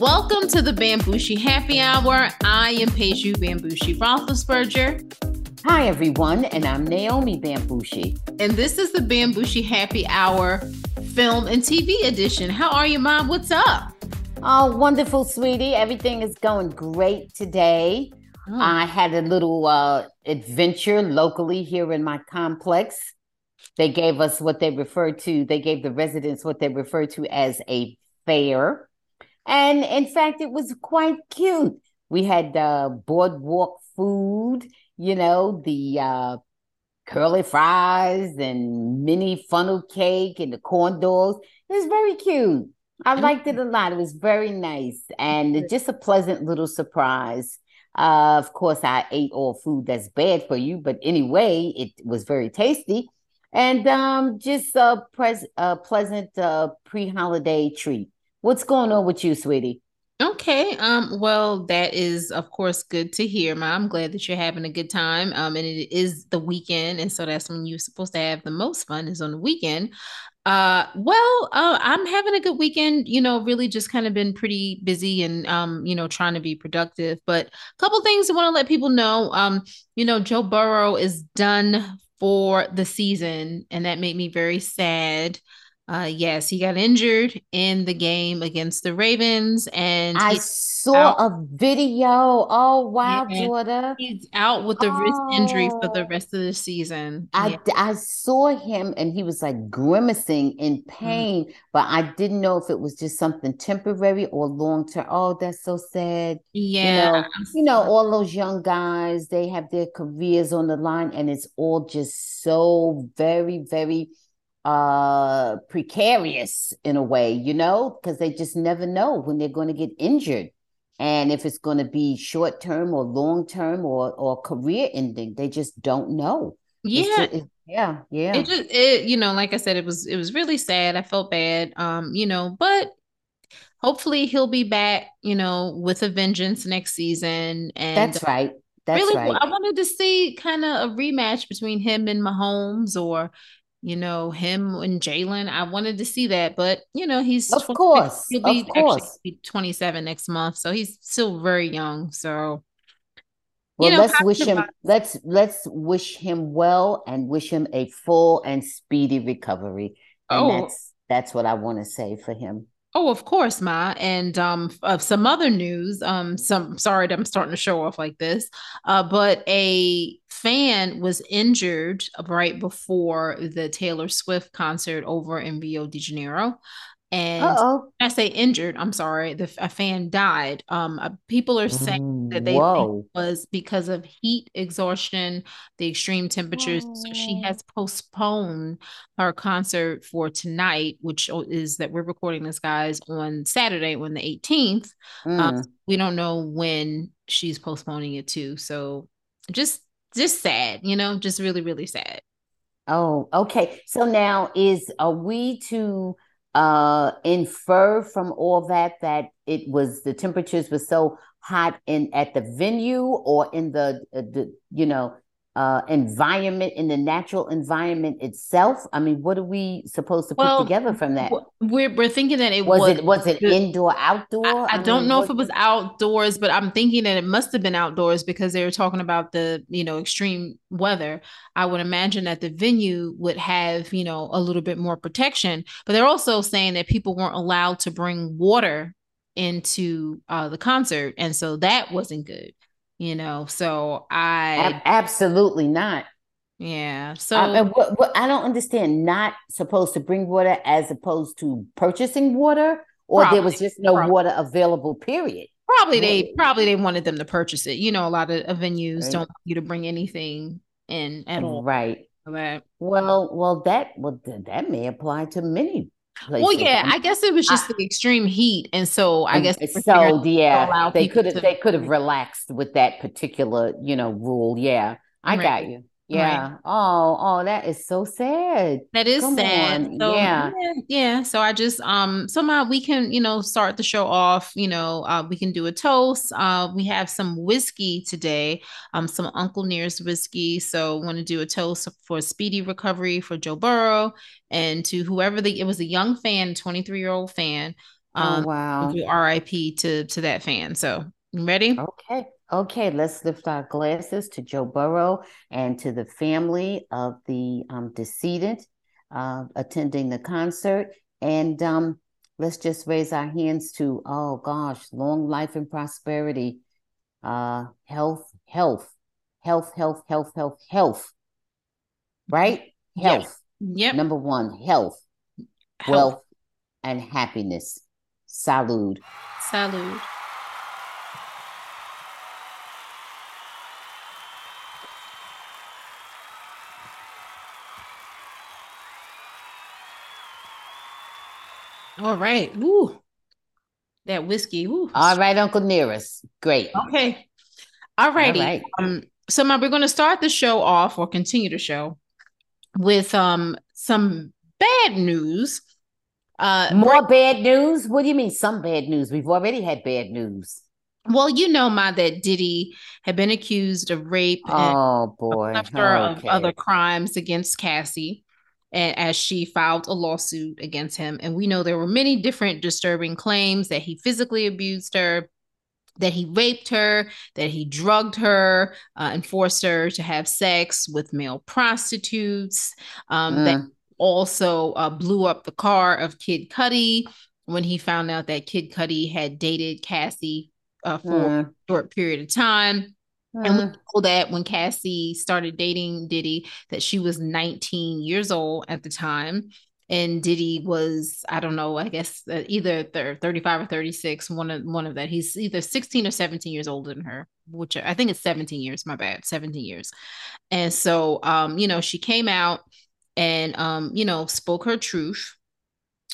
Welcome to the Bambushi Happy Hour. I am Peju Bambushi Roethlisberger. Hi, everyone, and I'm Naomi Bambushi. And this is the Bambushi Happy Hour film and TV edition. How are you, Mom? What's up? Oh, wonderful, sweetie. Everything is going great today. Oh. I had a little uh, adventure locally here in my complex. They gave us what they refer to, they gave the residents what they refer to as a fair. And in fact, it was quite cute. We had uh, boardwalk food, you know, the uh, curly fries and mini funnel cake and the corn dogs. It was very cute. I liked it a lot. It was very nice and just a pleasant little surprise. Uh, of course, I ate all food that's bad for you, but anyway, it was very tasty and um, just a, pres- a pleasant uh, pre-holiday treat. What's going on with you, sweetie? Okay. Um, well, that is of course good to hear, Mom. I'm glad that you're having a good time. Um, and it is the weekend, and so that's when you're supposed to have the most fun is on the weekend. Uh, well, uh, I'm having a good weekend, you know, really just kind of been pretty busy and um, you know, trying to be productive. But a couple things I want to let people know. Um, you know, Joe Burrow is done for the season, and that made me very sad. Uh, yes, he got injured in the game against the Ravens, and I saw out. a video. Oh wow, yeah, daughter! He's out with the oh. wrist injury for the oh. rest of the season. I yeah. I saw him, and he was like grimacing in mm. pain, mm but I didn't know if it was just something temporary or long term. Oh, that's so sad. Yeah, you know, you know, all those young guys, they have their careers on the line, and it's all just so very, very uh precarious in a way you know because they just never know when they're going to get injured. And if it's going to be short term or long term or or career ending they just don't know. Yeah. just, yeah yeah. It just it you know like i said it was it was really sad. I felt bad um you know but hopefully he'll be back you know with a vengeance next season. And that's right. That's really right. I wanted to see kind of a rematch between him and Mahomes or you know, him and Jalen. I wanted to see that, but you know, he's of course he'll be actually 27 next month, so he's still very young. So well, you know, let's wish him let's let's wish him well and wish him a full and speedy recovery. And oh. that's that's what I want to say for him. Oh, of course, Ma. And um, of some other news, um, some sorry that I'm starting to show off like this, uh, but a fan was injured right before the Taylor Swift concert over in Rio de Janeiro. And Uh-oh. I say injured, I'm sorry, the a fan died. Um, uh, people are saying that they was because of heat exhaustion, the extreme temperatures. Whoa. So she has postponed her concert for tonight, which is that we're recording this guys on Saturday, on the 18th. Mm. Um, we don't know when she's postponing it to. So just just sad, you know, just really really sad. Oh, okay. So now is are we to uh, infer from all that that it was the temperatures were so hot in at the venue or in the, uh, the you know uh, environment in the natural environment itself? I mean, what are we supposed to well, put together from that? We're we're thinking that it was, was it was it indoor outdoor. I, I, I don't mean, know what, if it was outdoors, but I'm thinking that it must have been outdoors because they were talking about the you know extreme weather. I would imagine that the venue would have you know a little bit more protection, but they're also saying that people weren't allowed to bring water into uh, the concert, and so that wasn't good you know so i absolutely not yeah so I, what, what, I don't understand not supposed to bring water as opposed to purchasing water or probably, there was just no probably. water available period probably they probably they wanted them to purchase it you know a lot of, venues right. don't want you to bring anything in at all right well well that well that may apply to many. Well, yeah, I guess it was just I, the extreme heat, and so I guess so. Yeah, they could have they could have relaxed with that particular you know rule. Yeah, I right. got you. Yeah. Right. Oh, oh, that is so sad. That is Come sad. So, yeah. yeah. Yeah. So I just um somehow we can, you know, start the show off. You know, uh, we can do a toast. Uh, we have some whiskey today, um, some Uncle Nearest whiskey. So want to do a toast for speedy recovery for Joe Burrow and to whoever the it was a young fan, 23 year old fan Oh, um, oh, wow. RIP to to that fan. So ready? Okay. Okay, let's lift our glasses to Joe Burrow and to the family of the um, decedent uh, attending the concert. And um, let's just raise our hands to, oh gosh, long life and prosperity, uh, health, health, health, health, health, health, health. Right? Health. Yep. yep. Number one, health, health, wealth, and happiness. Salud. Salud. All right. Ooh. That whiskey. Ooh. All right, Uncle Nearest. Great. Okay. All righty. All right. Um, so now we're going to start the show off or continue the show with um some bad news. Uh more bad news? What do you mean some bad news? We've already had bad news. Well, you know, Ma, that Diddy had been accused of rape oh, boy. after okay. of other crimes against Cassie and as she filed a lawsuit against him. And we know there were many different disturbing claims that he physically abused her, that he raped her, that he drugged her uh, and forced her to have sex with male prostitutes, um, mm. that also uh, blew up the car of Kid Cudi when he found out that Kid Cudi had dated Cassie uh, for mm. a short period of time. Mm. And we know that when Cassie started dating Diddy, that she was 19 years old at the time. And Diddy was, I don't know, I guess uh, either 35 or 36, one of one of that. He's either 16 or 17 years older than her, which I think it's 17 years, my bad, 17 years. And so um, you know, she came out and um, you know, spoke her truth.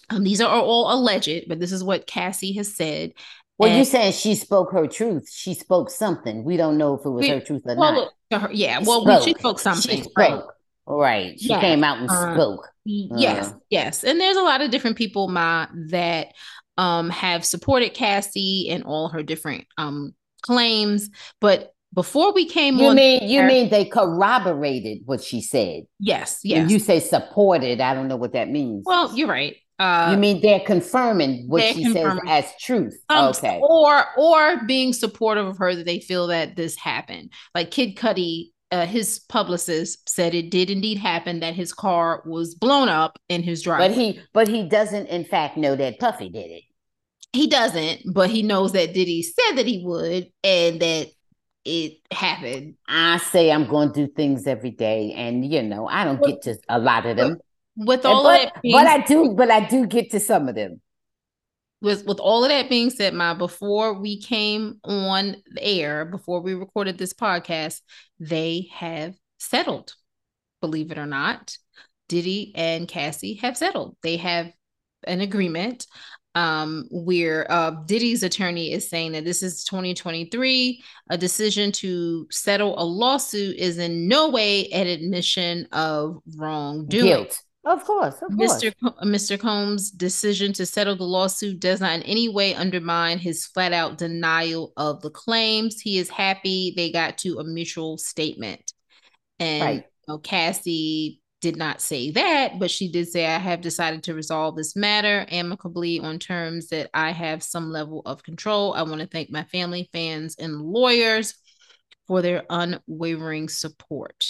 Um, these are all alleged, but this is what Cassie has said. Well, and, you saying she spoke her truth. She spoke something. We don't know if it was we, her truth or well, not. Her, yeah, well, spoke. she spoke something. She spoke. Right. She yeah. came out and uh, spoke. Yes, uh. yes. And there's a lot of different people, Ma, that um have supported Cassie and all her different um claims. But before we came you mean you mean they corroborated what she said yes yes when you say supported i don't know what that means well you're right uh, you mean they're confirming what they're she confirming. says as truth? Um, okay. Or or being supportive of her that they feel that this happened. Like Kid Cudi, uh, his publicist said it did indeed happen that his car was blown up in his driveway. But he but he doesn't in fact know that Puffy did it. He doesn't, but he knows that Diddy said that he would and that it happened. I say I'm going to do things every day, and you know I don't get to a lot of them with all but, of that being but I do but I do get to some of them. With with all of that being said, my before we came on the air, before we recorded this podcast, they have settled. Believe it or not, Diddy and Cassie have settled. They have an agreement um, where uh, Diddy's attorney is saying that this is 2023. A decision to settle a lawsuit is in no way an admission of wrongdoing. Guilt. Of course, of Mr. Course. Mr. Combs' decision to settle the lawsuit does not in any way undermine his flat out denial of the claims. He is happy they got to a mutual statement. And right. you know, Cassie did not say that, but she did say, I have decided to resolve this matter amicably on terms that I have some level of control. I want to thank my family, fans, and lawyers for their unwavering support.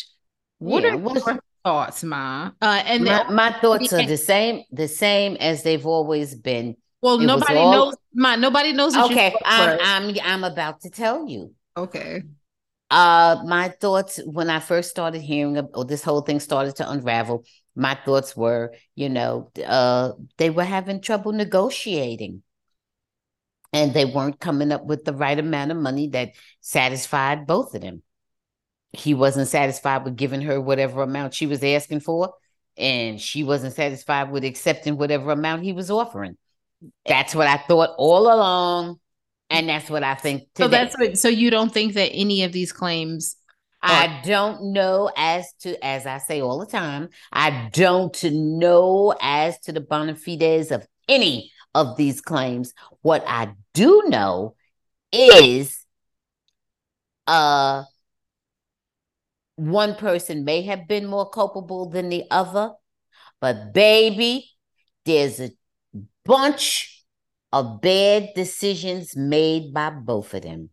What yeah, are your thoughts, Ma? Uh, and my, my thoughts are the same, the same as they've always been. Well, it nobody all... knows, Ma. Nobody knows. Okay, I'm, I'm I'm about to tell you. Okay. Uh, my thoughts when I first started hearing, or this whole thing started to unravel. My thoughts were, you know, uh, they were having trouble negotiating and they weren't coming up with the right amount of money that satisfied both of them he wasn't satisfied with giving her whatever amount she was asking for and she wasn't satisfied with accepting whatever amount he was offering that's what i thought all along and that's what i think today. so that's what so you don't think that any of these claims are- i don't know as to as i say all the time i don't know as to the bona fides of any of these claims what i do know is uh one person may have been more culpable than the other, but baby, there's a bunch of bad decisions made by both of them.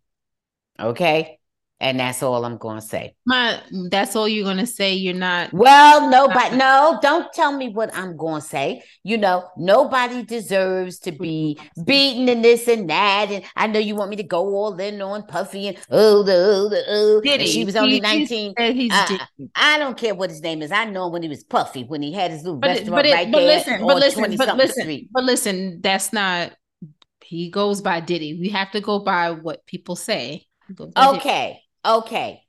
Okay. And that's all I'm going to say. My, that's all you're going to say. You're not. Well, nobody, no, don't tell me what I'm going to say. You know, nobody deserves to be beaten and this and that. And I know you want me to go all in on Puffy and oh, the, oh, the, oh. Diddy. She was only 19. I, uh, I, don't care what his name is. I know when he was Puffy, when he had his little but, restaurant but it, right but there. Listen, but listen, but listen, but listen, that's not, he goes by Diddy. We have to go by what people say. Okay. Okay.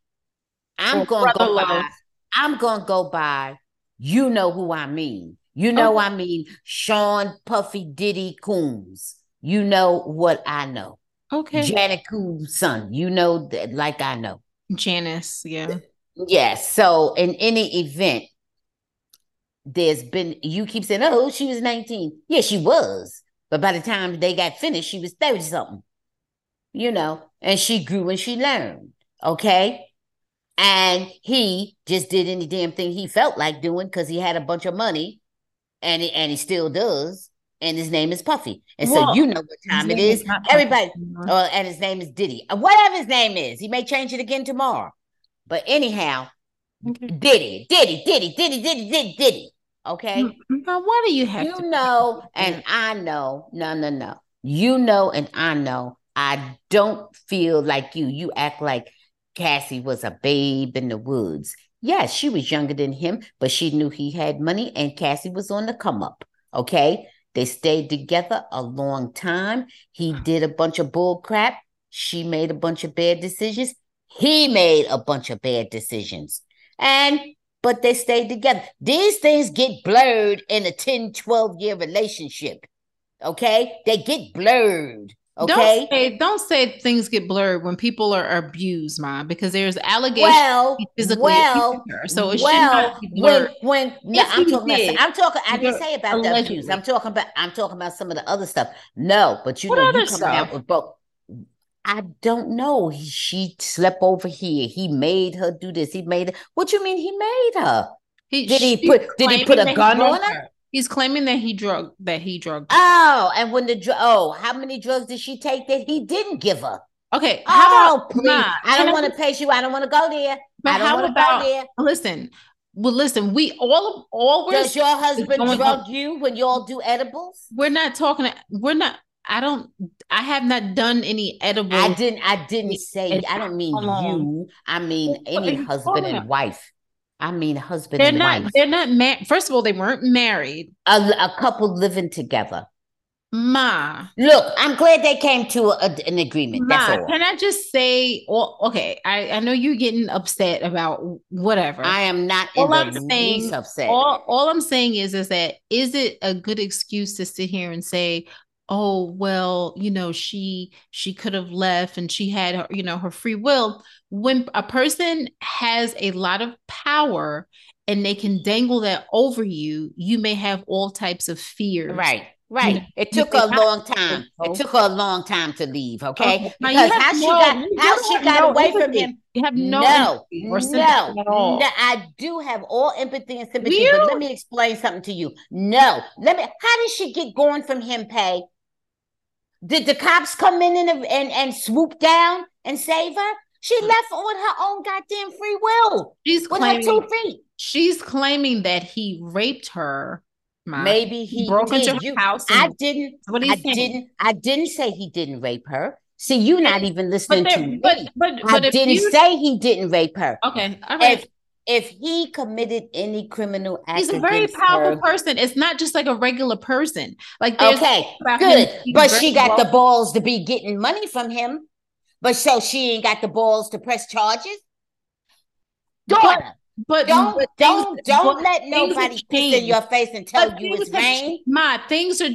I'm going to go by. I'm to go by. You know who I mean. You know okay. I mean Sean Puffy Diddy Combs. You know what I know. Okay. Janet Combs' son. You know that like I know. Janice, yeah. Yes. So in any event, there's been you keep saying, Oh, she was 19. Yeah, she was. But by the time they got finished, she was 30 something. You know, and she grew and she learned. Okay. And he just did any damn thing he felt like doing because he had a bunch of money and he, and he still does. And his name is Puffy. And so you know what time it is. is Everybody, uh, and his name is Diddy. Uh, whatever his name is, he may change it again tomorrow. But anyhow, okay. Diddy, Diddy, Diddy, Diddy, Diddy, Diddy, Diddy. Okay. Now, what do you have? You know, and I know. No, no, no. You know, and I know. I don't feel like you. You act like Cassie was a babe in the woods. Yes, she was younger than him, but she knew he had money and Cassie was on the come up. Okay. They stayed together a long time. He did a bunch of bull crap. She made a bunch of bad decisions. He made a bunch of bad decisions. And, but they stayed together. These things get blurred in a 10, 12 year relationship. Okay. They get blurred. Okay. Don't say, don't say things get blurred when people are abused, mom, because there's allegations well, physically well, So it well, should not be blurred. When, when no, I'm talking did, about I'm talking I didn't say about allegedly. the abuse. I'm talking about I'm talking about some of the other stuff. No, but you what know you coming out with both. I don't know. He, she slept over here. He made her do this. He made her. What you mean he made her? He, did he put did he put a gun on her? her? He's claiming that he drug that he drugged. Oh, and when the dr- oh, how many drugs did she take that he didn't give her? Okay. Oh, how oh, please. Nah, I don't want to pay you. I don't want to go there. But I don't how about, go there. Listen, well, listen, we all all Does your husband drug on, you when y'all do edibles? We're not talking. We're not. I don't. I have not done any edibles. I didn't. I didn't say. I don't mean you. I mean any husband and wife. I mean, husband and they're not, wife. They're not. First of all, they weren't married. A, a, couple living together. Ma. Look, I'm glad they came to a, an agreement. Ma, That's all. Can I just say, well, okay, I, I know you're getting upset about whatever. I am not all I'm saying, upset. All, all I'm saying is, is that is it a good excuse to sit here and say, oh well you know she she could have left and she had her, you know her free will when a person has a lot of power and they can dangle that over you you may have all types of fears right Right. You know, it took a long time. It took her a long time to leave. Okay. okay. Because how she got how she got no away empathy. from him. You have no no no, no. I do have all empathy and sympathy. But let me explain something to you. No. Let me how did she get going from him, Pay? Did the cops come in and, and, and swoop down and save her? She left on her own goddamn free will. She's with claiming, her two feet. She's claiming that he raped her. Maybe he broke did. into her you, house. I didn't. What I saying? didn't. I didn't say he didn't rape her. See, you're not even listening to me. But, but, but I didn't you... say he didn't rape her. Okay, all right. If if he committed any criminal act, he's a very powerful her, person. It's not just like a regular person. Like okay, good, but she got the balls to be getting money from him. But so she ain't got the balls to press charges. Daughter, but don't but don't don't let nobody piss in your face and tell but you it's rain. My things are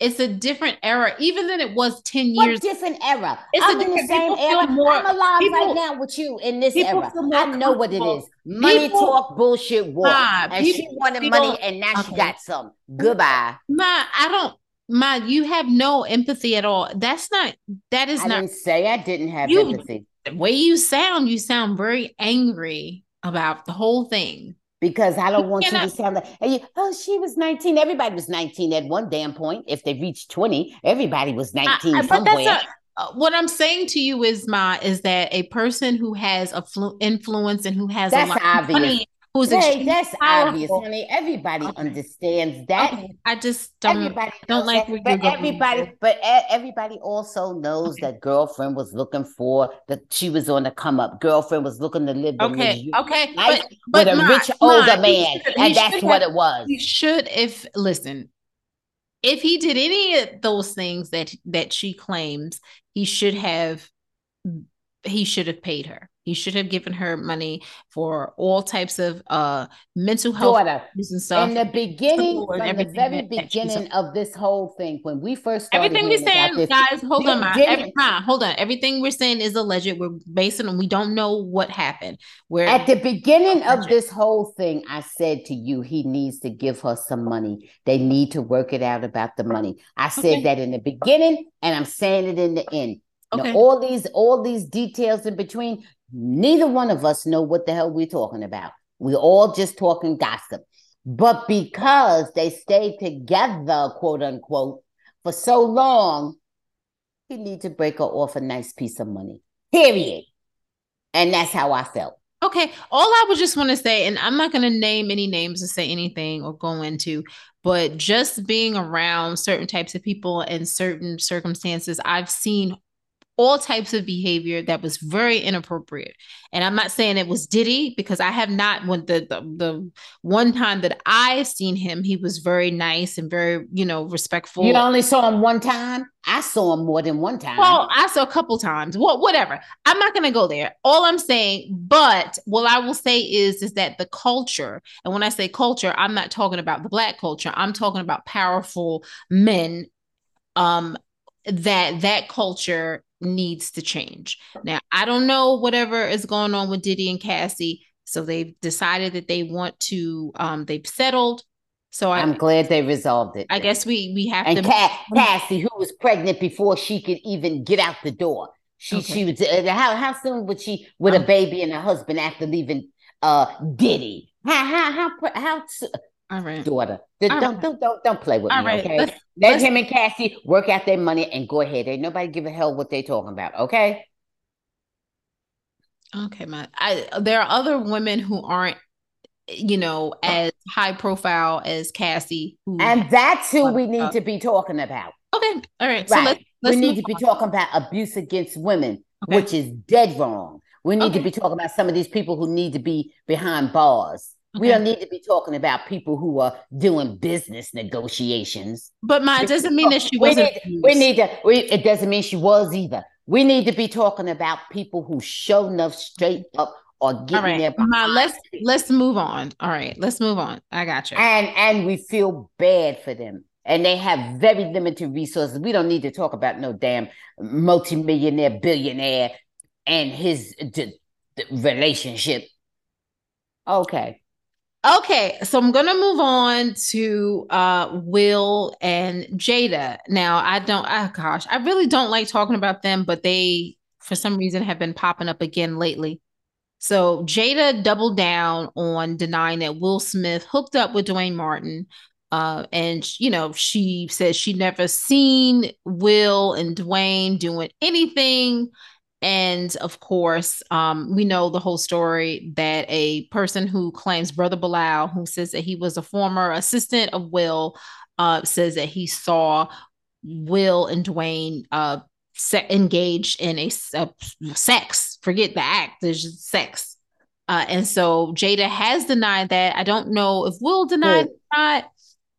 it's a different era, even than it was 10 years. What different era. It's I'm in the same era. More, I'm alive people, right now with you in this era. I know what it is. Money people, talk, bullshit walk. Ma, and people, she wanted people, money and now okay. she got some. Goodbye. Ma, I don't Ma, you have no empathy at all. That's not that is not. I not didn't say I didn't have you, empathy. The way you sound, you sound very angry about the whole thing. because I don't want you to sound like, oh, she was 19. Everybody was 19 at one damn point. If they reached 20, everybody was 19 I, somewhere. Uh, what I'm saying to you is, Ma, is that a person who has a flu- influence and who has that's a lot obvious. of money who's hey, that's obvious, honey. Everybody okay. understands that. Okay. I just don't everybody don't like that, but everybody, but everybody also knows okay. that girlfriend was looking for that she was on the come up. Girlfriend was looking to live okay, okay, but, but with a rich older man, and that's what it was. He should, if listen, if he did any of those things that that she claims, he should have he should have paid her. He should have given her money for all types of uh mental health Daughter, and stuff. In the beginning, from the very beginning of this whole thing, when we first started everything we're saying, this, guys, hold on, every, ma, hold on. Everything we're saying is alleged. We're basing on we don't know what happened. Where at the beginning of this whole thing, I said to you, he needs to give her some money. They need to work it out about the money. I said okay. that in the beginning, and I'm saying it in the end. Okay. Now, all these all these details in between, neither one of us know what the hell we're talking about. We're all just talking gossip. But because they stayed together, quote unquote, for so long, he need to break her off a nice piece of money. Period. And that's how I felt. Okay. All I would just want to say, and I'm not going to name any names or say anything or go into, but just being around certain types of people in certain circumstances, I've seen all types of behavior that was very inappropriate. And I'm not saying it was Diddy because I have not when the, the the one time that I've seen him, he was very nice and very, you know, respectful. You only saw him one time? I saw him more than one time. Well, I saw a couple times. Well, whatever. I'm not gonna go there. All I'm saying, but what I will say is is that the culture, and when I say culture, I'm not talking about the black culture, I'm talking about powerful men um that that culture needs to change. Now, I don't know whatever is going on with Diddy and Cassie. So they've decided that they want to, um, they've settled. So I, am glad they resolved it. I guess we we have and to. Ca- Cassie, who was pregnant before she could even get out the door, she okay. she was uh, how how soon would she with um, a baby and a husband after leaving uh Diddy? How how how how all right. Daughter. All don't, right. don't, don't, don't play with All me, right. okay? Let's, Let let's... him and Cassie work out their money and go ahead. Ain't nobody give a hell what they talking about, okay? Okay, my I there are other women who aren't, you know, as high profile as Cassie. and that's who we need to be talking about. Okay. All right. So let's, let's we need to be talking about abuse against women, okay. which is dead wrong. We need okay. to be talking about some of these people who need to be behind bars. We don't need to be talking about people who are doing business negotiations. But my, it doesn't mean that she wasn't. We need, we need to. We, it doesn't mean she was either. We need to be talking about people who show enough straight up or getting All right. there. Ma, let's let's move on. All right, let's move on. I got you. And and we feel bad for them. And they have very limited resources. We don't need to talk about no damn multimillionaire, billionaire, and his d- d- relationship. Okay. Okay, so I'm gonna move on to uh Will and Jada. Now, I don't oh gosh, I really don't like talking about them, but they for some reason have been popping up again lately. So Jada doubled down on denying that Will Smith hooked up with Duane Martin. Uh, and you know, she says she never seen Will and Duane doing anything and of course, um, we know the whole story that a person who claims Brother Bilal, who says that he was a former assistant of Will, uh, says that he saw Will and Duane uh, se- engaged in a, a, sex. Forget the act. There's just sex. Uh, and so Jada has denied that. I don't know if Will denied or not.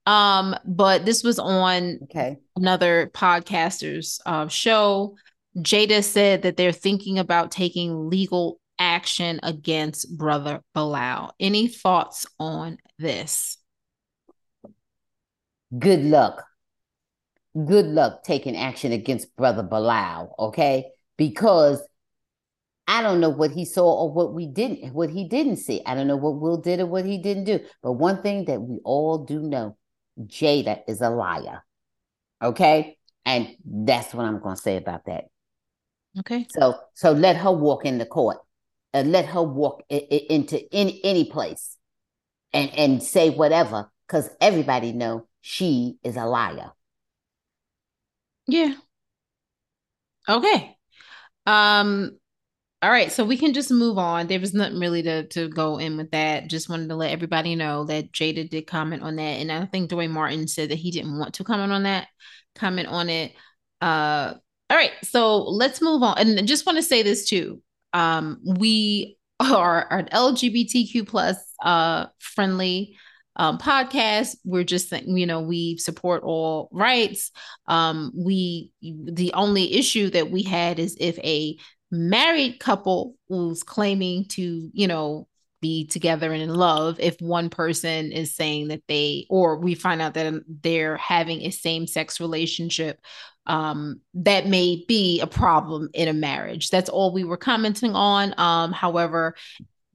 Um, but this was on okay. another podcaster's uh, show. Jada said that they're thinking about taking legal action against brother Bilal. Any thoughts on this? Good luck. Good luck taking action against brother Bilal, okay? Because I don't know what he saw or what we didn't what he didn't see. I don't know what Will did or what he didn't do. But one thing that we all do know, Jada is a liar. Okay? And that's what I'm going to say about that. Okay. So so let her walk in the court and let her walk I- I- into any any place. and and say whatever because everybody know she is a liar. Yeah. Okay. Um all right, so we can just move on. There was nothing really to to go in with that. Just wanted to let everybody know that Jada did comment on that, and I think Duane Martin said that he didn't want to comment on that. Comment on it. Uh, all right, so let's move on. And just want to say this too. Um, we are an LGBTQ plus uh friendly um, podcast. We're just, you know, we support all rights. Um, we, the only issue that we had is if a married couple who's claiming to, you know, be together and in love, if one person is saying that they, or we find out that they're having a same sex relationship, um, that may be a problem in a marriage. That's all we were commenting on. Um, however,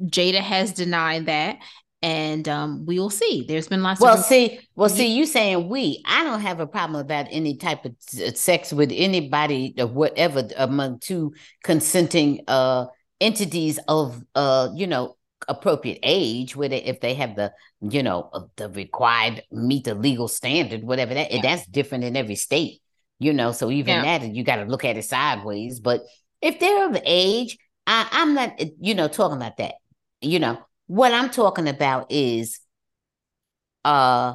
Jada has denied that and um, we will see. There's been lots. Well, of- see, well, see, you saying we? I don't have a problem about any type of sex with anybody or whatever among two consenting uh entities of uh you know appropriate age with it if they have the you know the required meet the legal standard whatever that yeah. that's different in every state you know so even yeah. that you got to look at it sideways but if they're of age I, i'm not you know talking about that you know what I'm talking about is uh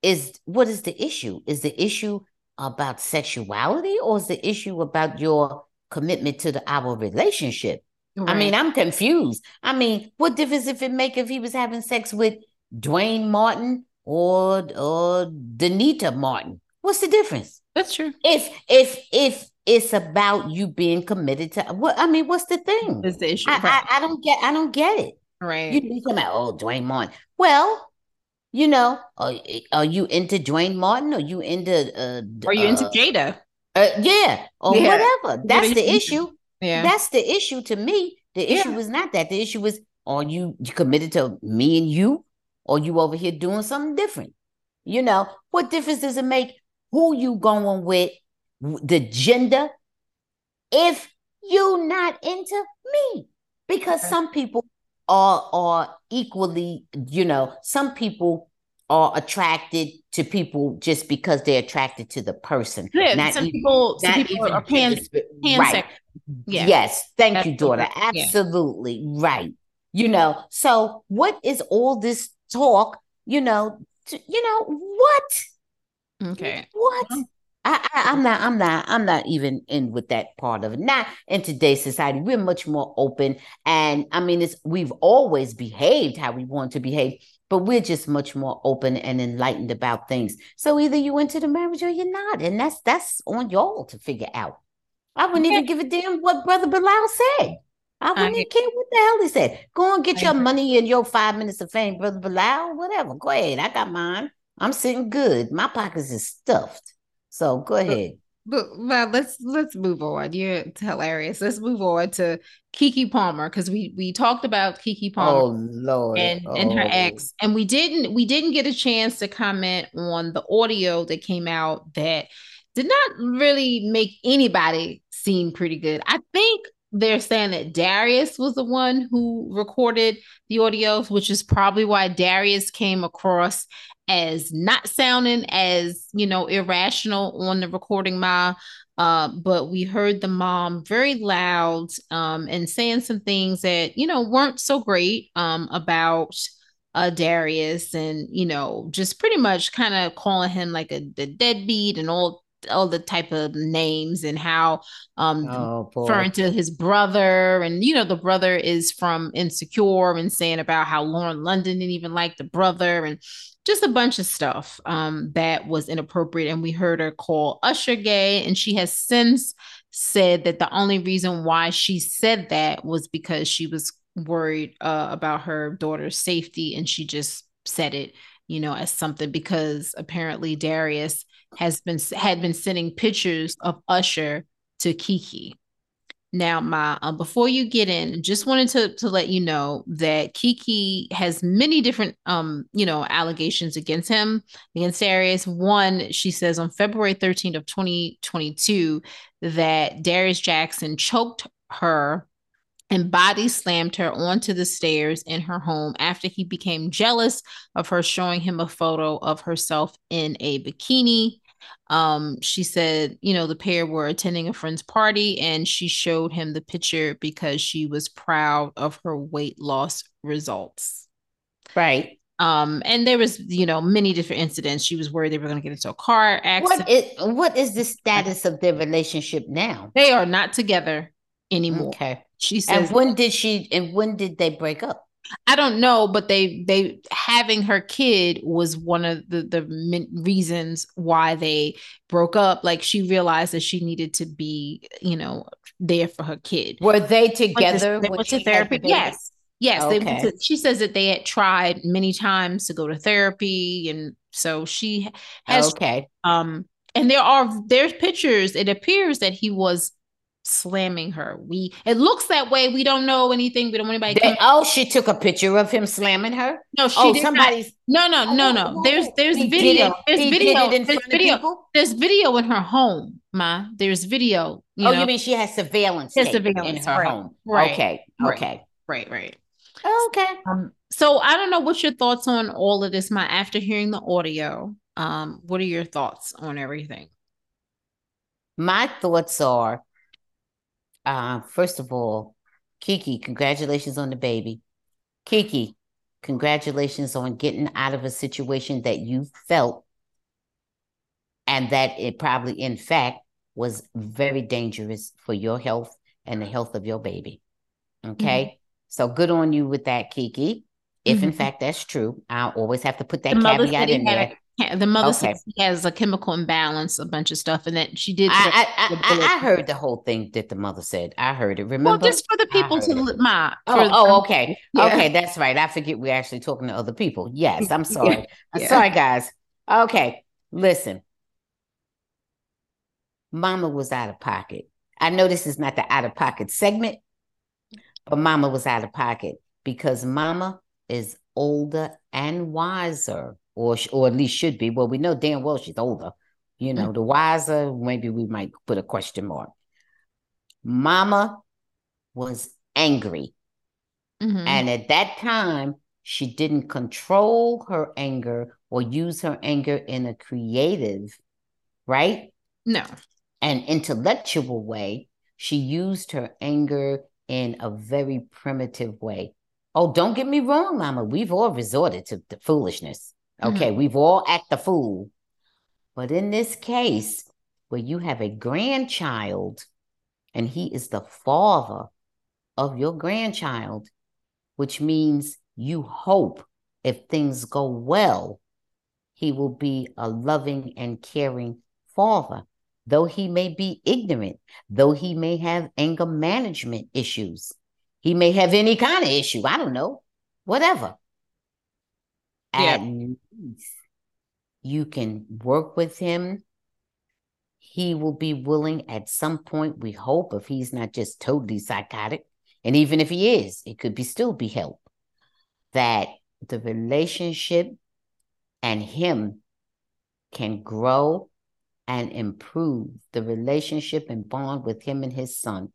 is what is the issue? Is the issue about sexuality or is the issue about your commitment to the our relationship? Right. I mean, I'm confused. I mean, what difference if it make if he was having sex with Duane Martin or or Danita Martin? What's the difference? That's true. It's it's it's it's about you being committed to what I mean, what's the thing? Is the issue? I, right. I, I, don't get I don't get it. Right. You think about oh Duane Martin. Well, you know, are, are you into Duane Martin? Or you into uh Are you uh, into Jada? Uh, yeah, or yeah. whatever. That's what the issue. Yeah. That's the issue to me. The issue yeah. was not that. The issue was are you, you committed to me and you, or you over here doing something different? You know, what difference does it make who you going with, the gender, if you not into me? Because some people are are equally, you know, some people are attracted to people just because they're attracted to the person. Yeah, not some even, people, some people are pan, right. Yeah. Yes, thank you, daughter. Absolutely yeah. right. You know, so what is all this talk? You know, to, you know what? Okay. What? I, I, am not, I'm not, I'm not even in with that part of it. Not in today's society. We're much more open. And I mean, it's we've always behaved how we want to behave, but we're just much more open and enlightened about things. So either you went into the marriage or you're not. And that's that's on y'all to figure out. I wouldn't okay. even give a damn what Brother Bilal said. I wouldn't I even care what the hell he said. Go and get I your money and your five minutes of fame, Brother Bilal, whatever. Go ahead. I got mine. I'm sitting good. My pockets is stuffed. So go ahead. But, but let's let's move on. You're hilarious. Let's move on to Keke Palmer because we we talked about Keke Palmer. Oh Lord, and oh. and her oh. ex, and we didn't we didn't get a chance to comment on the audio that came out that did not really make anybody seem pretty good. I think they're saying that Darius was the one who recorded the audios, which is probably why Darius came across as not sounding as you know irrational on the recording ma uh, but we heard the mom very loud um, and saying some things that you know weren't so great um, about uh, Darius and you know just pretty much kind of calling him like a, a deadbeat and all all the type of names and how um oh, referring to his brother. And you know the brother is from insecure and saying about how lauren london didn't even like the brother and just a bunch of stuff um that was inappropriate. And we heard her call usher gay. And she has since said that the only reason why she said that was because she was worried uh, about her daughter's safety. And she just said it you know as something because apparently darius has been had been sending pictures of Usher to Keke. Now, my um, before you get in, just wanted to to let you know that Keke has many different um you know allegations against him against Darius. One, she says on February 13th of 2022 that Darius Jackson choked her and body slammed her onto the stairs in her home after he became jealous of her showing him a photo of herself in a bikini. Um, she said, you know, the pair were attending a friend's party and she showed him the picture because she was proud of her weight loss results. Right. Um, and there was, you know, many different incidents. She was worried they were going to get into a car accident. What is, what is the status of their relationship now? They are not together anymore. Okay. She says, And when did she and when did they break up? I don't know, but they they having her kid was one of the the reasons why they broke up. Like she realized that she needed to be, you know, there for her kid. Were they together? They went to she had the therapy. Yes. Yes, they went to, she says that they had tried many times to go to therapy, and so she has Okay. um and there are there's pictures it appears that he was slamming her. We it looks that way. We don't know anything. We don't want anybody They- oh, she took a picture of him slamming her. no she oh, did not. somebody's no no no Oh, no. Oh, there's oh, there's he video. there's He video. there's video. people? there's video in her home ma. There's video you oh, know. you mean she has surveillance Has tape in her right, home? right, Okay. right. Okay. right right. Okay. um so i don't know what's your thoughts on all of this ma after hearing the audio. Um what are your thoughts on everything? My thoughts are, uh, first of all, Keke, congratulations on the baby. Keke, congratulations on getting out of a situation that you felt and that it probably, in fact, was very dangerous for your health and the health of your baby. Okay. So good on you with that, Keke. If in Mhm. fact that's true, I always have to put that the caveat in there. the mother Okay. says he has a chemical imbalance, a bunch of stuff, and that she did. I, I, I, I- heard the whole thing that the mother said. I heard it. Remember? well, just for the people to li- my. Oh, oh, okay. Yeah. Okay, that's right. I forget we're actually talking to other people. Yes, I'm sorry. I'm sorry, guys. Okay, listen. Mama was out of pocket. I know this is not the out of pocket segment, but Mama was out of pocket because Mama is older and wiser, or or at least should be. Well, we know damn well she's older. You know, the wiser, maybe we might put a question mark. Mama was angry. Mhm. And at that time, she didn't control her anger or use her anger in a creative, right? no, An intellectual way. She used her anger in a very primitive way. Oh, don't get me wrong, Mama. We've all resorted to the foolishness. Okay, mm-hmm. we've all act the fool. But in this case, where you have a grandchild and he is the father of your grandchild, which means you hope if things go well, he will be a loving and caring father. Though he may be ignorant, though he may have anger management issues, he may have any kind of issue. I don't know, whatever. Yeah. At you can work with him. He will be willing at some point, we hope, if he's not just totally psychotic. And even if he is, it could be still be help. That the relationship and him can grow and improve the relationship and bond with him and his son.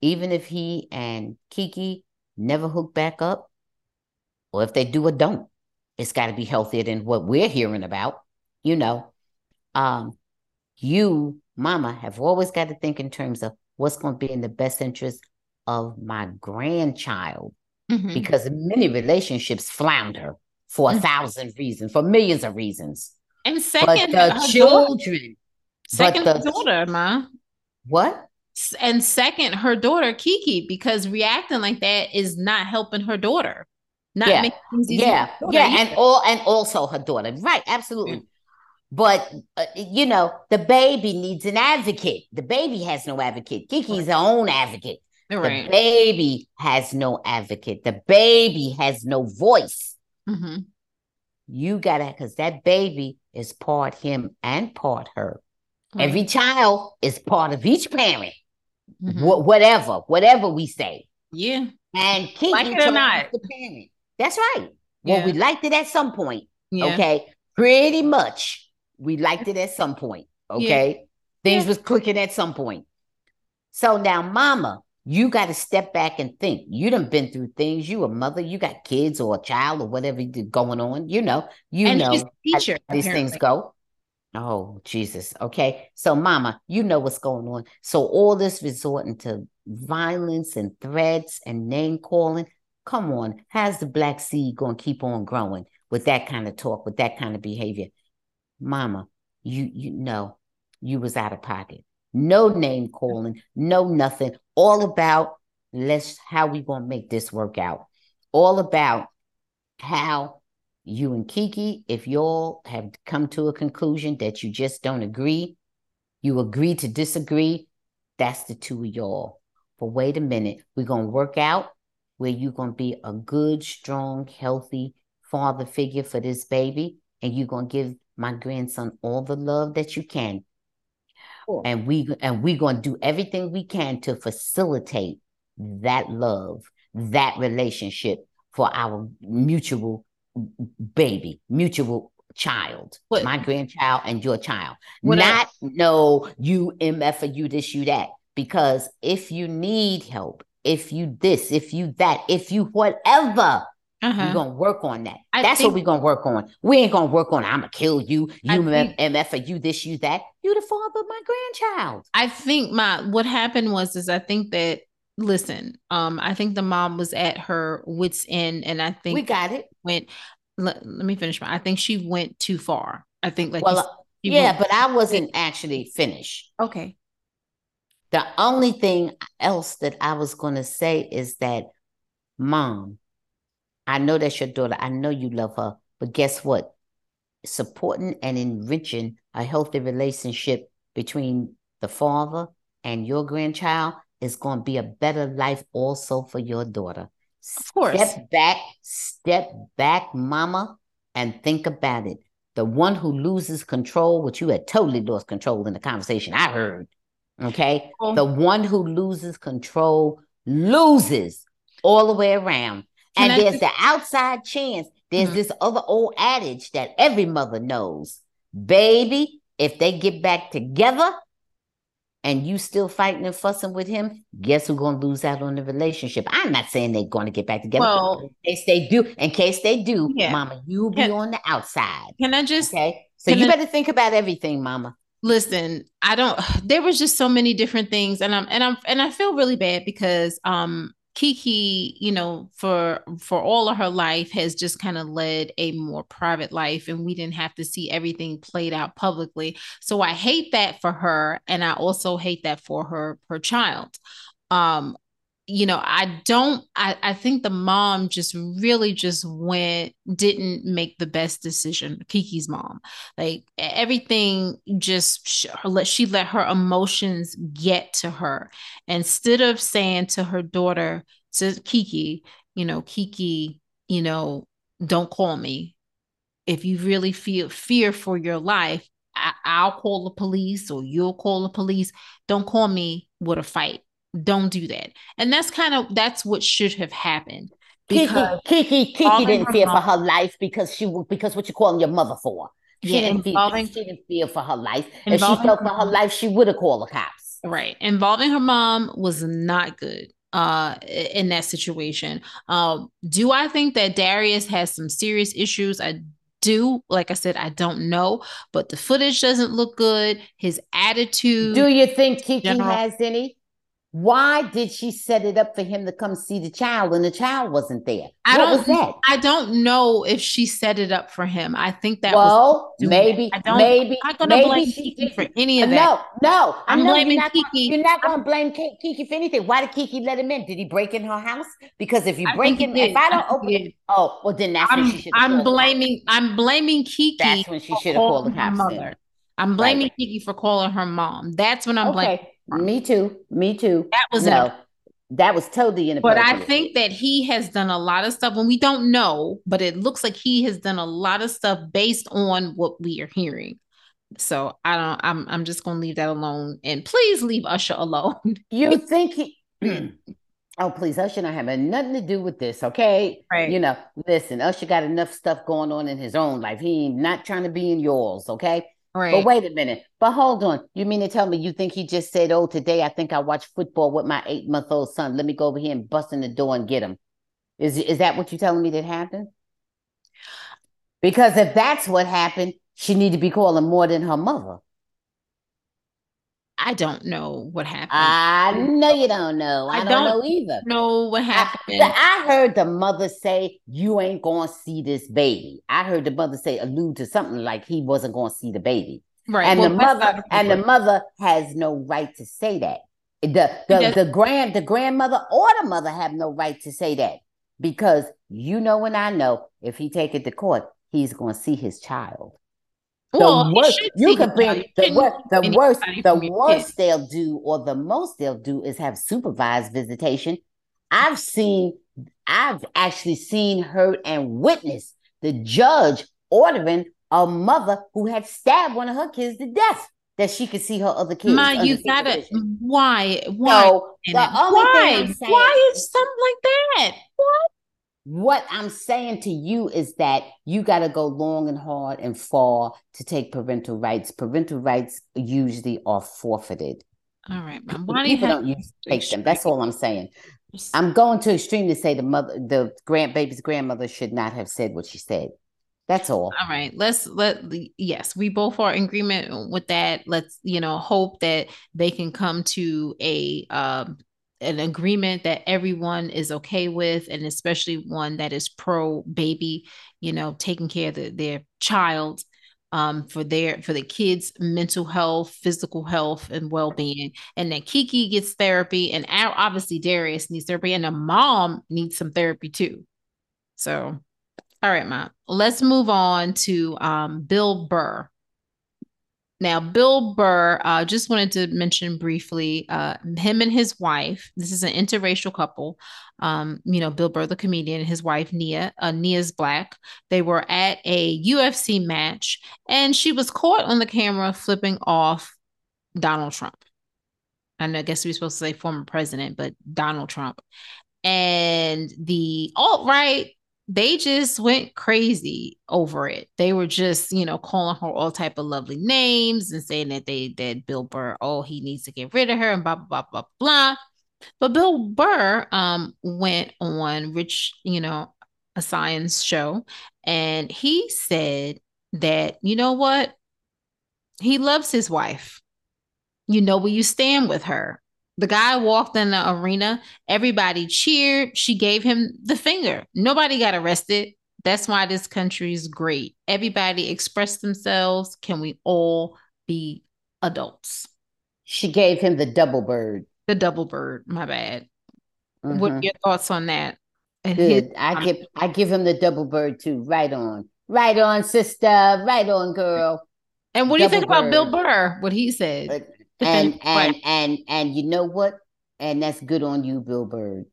Even if he and Keke never hook back up, or if they do or don't, it's got to be healthier than what we're hearing about. You know, um, you, mama, have always got to think in terms of what's going to be in the best interest of my grandchild Mhm. because many relationships flounder for a Mhm. thousand reasons, for millions of reasons. and But second, the her daughter, children, second but the- daughter, ma. what? And second, her daughter Keke, because reacting like that is not helping her daughter. Not Yeah. making things easy Yeah, for her daughter yeah, either. and all and also her daughter, right? Absolutely. But uh, you know, the baby needs an advocate. The baby has no advocate. Keke's her own advocate. The baby has no advocate. The baby has no voice. Mhm. You gotta, because that baby is part him and part her. Right. Every child is part of each parent, Mhm. wha- whatever, whatever we say. yeah. And Keke Like it or not. the parent. That's right. Well, we liked it at some point. Yeah. Okay. Pretty much. We liked it at some point. Okay. Things Yeah. was clicking at some point. So now, mama, You got to step back and think. You done been through things. You a mother. You got kids or a child or whatever going on. You know. You and know teacher, these apparently. things go. Oh Jesus. Okay. So, Mama, you know what's going on. So all this resorting to violence and threats and name calling. Come on, how's the black seed going to keep on growing with that kind of talk, with that kind of behavior? Mama, you you know you was out of pocket. No name calling, no nothing. All about let's how we gonna make this work out. All about how you and Keke, if y'all have come to a conclusion that you just don't agree, you agree to disagree, that's the two of y'all. But wait a minute, we're gonna work out where you're gonna be a good, strong, healthy father figure for this baby, and you're gonna give my grandson all the love that you can. Cool. And we and we're gonna do everything we can to facilitate that love, that relationship for our mutual baby, mutual child, What- my grandchild and your child. What I- Not no you MF or you this, you that. Because if you need help, if you this, if you that, if you whatever, Uh-huh. we're gonna work on that. I That's think- what we're gonna work on. We ain't gonna work on I'm gonna kill you, you think- MF or you this, you that. You the father of my grandchild. I think my what happened was is I think that listen, um, I think the mom was at her wits end, and I think we got it. went. Let, let me finish my. I think she went too far. I think like Well, said, she yeah, went- but I wasn't actually finished. okay. The only thing else that I was going to say is that, mom, I know that's your daughter. I know you love her. But guess what? Supporting and enriching a healthy relationship between the father and your grandchild is going to be a better life also for your daughter. Of course. Step back, step back, mama, and think about it. The one who loses control, which you had totally lost control in the conversation I heard. Okay. The one who loses control loses all the way around. Can and I there's the outside chance. There's Mhm. this other old adage that every mother knows. Baby, if they get back together and you still fighting and fussing with him, guess who's gonna lose out on the relationship? I'm not saying they're gonna get back together. Well- in case they do, in case they do, Yeah. mama, you'll be Can- on the outside. Can I just Okay. So you I- better think about everything, mama. Listen i don't there was just so many different things and i'm and i'm and i feel really bad because um keke you know for for all of her life has just kind of led a more private life and we didn't have to see everything played out publicly. So i hate that for her and i also hate that for her her child. Um you know i don't i i think the mom just really just went didn't make the best decision keke's mom. Like everything just sh- her, let she let her emotions get to her. Instead of saying to her daughter to keke you know keke you know don't call me. If you really feel fear for your life I, i'll call the police or you'll call the police. Don't call me with a fight don't do that and that's kind of that's what should have happened because Keke, Keke, Keke didn't fear for her life because she because what you calling your mother for? She Yeah, didn't fear, involving- she didn't fear for her life. If she felt for her life, she would have called the cops. Right. Involving her mom was not good uh in that situation. Um do I think that Darius has some serious issues? I do. Like I said, I don't know, but the footage doesn't look good. His attitude Do you think Keke General- has any? Why did she set it up for him to come see the child and the child wasn't there? I what don't was that? I don't know if she set it up for him. I think that was well, maybe, I don't- maybe, I'm not gonna maybe blame Keke for any of that. No, no, I I'm know blaming you're not, gonna- Keke. You're not going to blame Keke for anything. Why did Keke let him in? Did he break in her house? Because if you I break in, if. I don't think open it, oh, well, then that's when I'm she should. I'm called the cops. blaming I'm blaming Keke. That's when she should have called the cops. mother. I'm blaming Right. Keke for calling her mom. That's when I'm blaming. Me too. Me too. That was no, that was totally inappropriate. But. I think that he has done a lot of stuff when we don't know, but it looks like he has done a lot of stuff based on what we are hearing. So I don't I'm I'm just gonna leave that alone. And please leave Usher alone. you think he. Oh, please, Usher not have nothing to do with this, okay? Right. You know, listen, Usher got enough stuff going on in his own life. He ain't not trying to be in yours, okay? Right. But wait a minute. But hold on. You mean to tell me you think he just said, "Oh, today I think I watched football with my eight month old son. Let me go over here and bust in the door and get him." Is is that what you're telling me that happened? Because if that's what happened, she need to be calling more than her mother. I don't know what happened. I know you don't know. I, I don't, don't, know either. Know what happened. I, I, heard the mother say, "You ain't gonna see this baby." I heard the mother say, allude to something like he wasn't gonna see the baby. Right. And well, the mother and the mother has no right to say that. The the, the grand the grandmother or the mother have no right to say that because you know and I know if he take it to court, he's gonna see his child. Well, the worst you compare the, wor- the worst the worst they'll do or the most they'll do is have supervised visitation. I've seen I've actually seen, heard, and witnessed the judge ordering a mother who had stabbed one of her kids to death that she could see her other kids. Ma, you gotta why why so the only why saying, why is something like that? What? What I'm saying to you is that you got to go long and hard and far to take parental rights. Parental rights usually are forfeited. All right, mom. Why do People don't use take them. That's all I'm saying. I'm going to extreme to say the mother, the grand baby's grandmother should not have said what she said. That's all. All right. Let's let yes, we both are in agreement with that. Let's you know hope that they can come to a um, an agreement that everyone is okay with and especially one that is pro baby you know taking care of the, their child um, for their for the kids mental health physical health and well-being. And that keke gets therapy and obviously darius needs therapy and the mom needs some therapy too. So all right mom let's move on to um, bill burr now, Bill Burr, uh, just wanted to mention briefly uh, him and his wife. This is an interracial couple. Um, you know, Bill Burr, the comedian, and his wife, Nia. Uh, Nia's black. They were at a UFC match, and she was caught on the camera flipping off Donald Trump. And I guess we are supposed to say former president, but Donald Trump. And the alt right they just went crazy over it. They were just, you know, calling her all type of lovely names and saying that they that Bill Burr, oh, he needs to get rid of her and blah blah blah blah blah. But Bill Burr um went on Rich, you know, a science show, and he said that you know what, he loves his wife. You know where you stand with her. The guy walked in the arena. Everybody cheered. She gave him the finger. Nobody got arrested. That's why this country is great. Everybody express themselves. Can we all be adults? She gave him the double bird. The double bird. My bad. Mm-hmm. What are your thoughts on that? Good. I give I give him the double bird too. Right on. Right on, sister. Right on, girl. And what double do you think bird. about Bill Burr? What he said? and and and and you know what? And that's good on you, Bill Bird.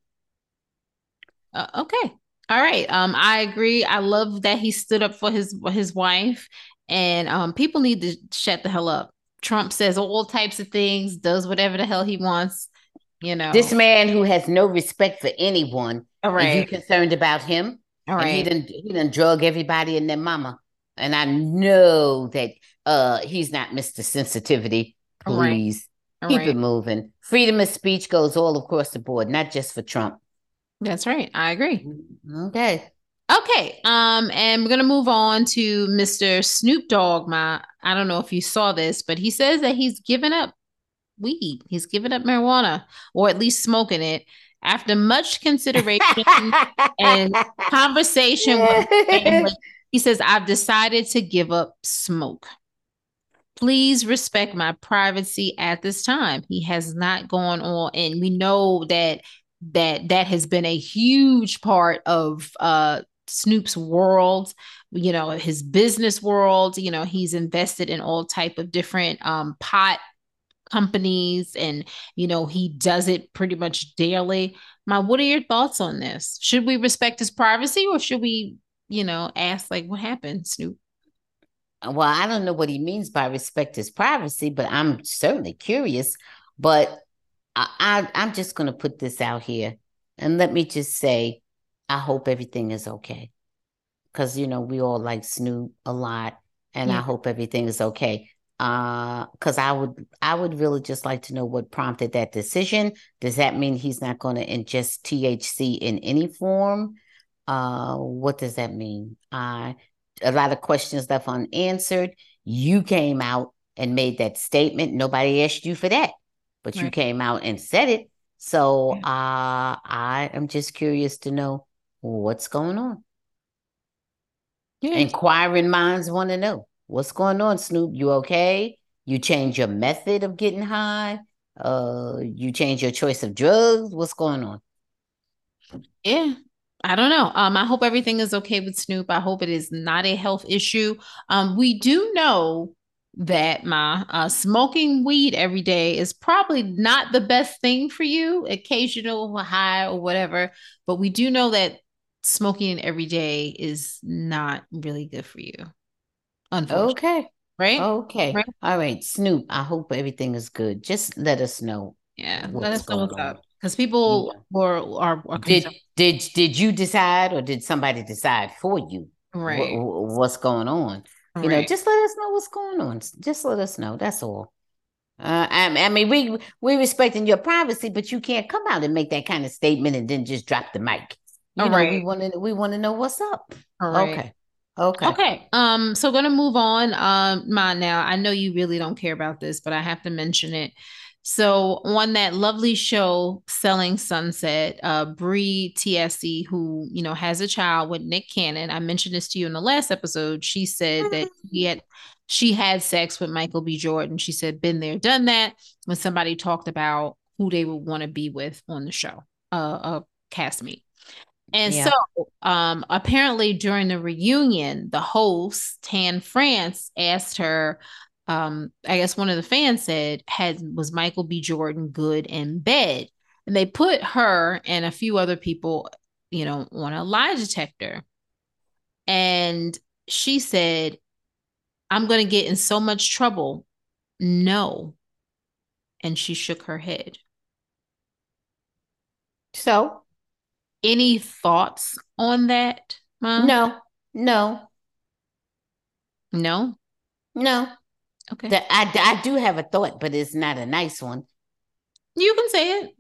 Uh, okay. All right. Um, I agree. I love that he stood up for his his wife, and um, people need to shut the hell up. Trump says all types of things, does whatever the hell he wants. You know, this man who has no respect for anyone. All right. you concerned about him? All right. And he didn't he didn't drug everybody and their mama. And I know that uh he's not Mr. Sensitivity Please right. keep right. it moving. Freedom of speech goes all across the board, not just for Trump. That's right. I agree. Okay. Okay. Um, and we're gonna move on to Mr. Snoop Dogg. My, I don't know if you saw this, but he says that he's given up weed. He's given up marijuana, or at least smoking it, after much consideration and conversation with family. He says, "I've decided to give up smoke." Please respect my privacy at this time. He has not gone on, and we know that that that has been a huge part of uh Snoop's world, you know, his business world. You know, he's invested in all type of different um, pot companies, and you know, he does it pretty much daily. My, what are your thoughts on this? Should we respect his privacy, or should we, you know, ask like, what happened, Snoop? Well, I don't know what he means by respect his privacy, but I'm certainly curious. But I, I am just going to put this out here, and let me just say, I hope everything is okay, because you know we all like Snoop a lot, and yeah. I hope everything is okay. uh because i would i would really just like to know what prompted that decision does that mean he's not going to ingest thc in any form uh what does that mean uh a lot of questions left unanswered you came out and made that statement nobody asked you for that but right. you came out and said it so uh i am just curious to know what's going on yeah. inquiring minds want to know What's going on, Snoop? You okay? You change your method of getting high? Uh, you change your choice of drugs? What's going on? Yeah. I don't know. Um, I hope everything is okay with Snoop. I hope it is not a health issue. Um, we do know that my uh, smoking weed every day is probably not the best thing for you, occasional high or whatever. But we do know that smoking every day is not really good for you. Okay. Right? Okay. Right? All right. Snoop, I hope everything is good. Just let us know. Yeah. Let us know what's up. Because people yeah. were, are, are did did did you decide or did somebody decide for you? Right. what's going on? You right. know, just let us know what's going on. Just let us know. That's all. Uh, I, I, mean, we we respecting your privacy, but you can't come out and make that kind of statement and then just drop the mic. You all know, right. we want to we want to know what's up. Okay. Okay. Okay. Um, so gonna move on. Um, mine now. I know you really don't care about this, but I have to mention it. So on that lovely show, Selling Sunset, uh, Bre Tiesi, who you know has a child with Nick Cannon. I mentioned this to you in the last episode. She said that he had she had sex with Michael B. Jordan. She said, been there, done that. When somebody talked about who they would want to be with on the show, uh, a castmate. And yeah. so, um, apparently during the reunion, the host Tan France asked her, um, I guess one of the fans said, "Had was Michael B. Jordan good in bed?" And they put her and a few other people, you know, on a lie detector. And she said, "I'm going to get in so much trouble." No. And she shook her head. So any thoughts on that, Mom? No, no, no, no. Okay. The, I, I do have a thought, but it's not a nice one. You can say it.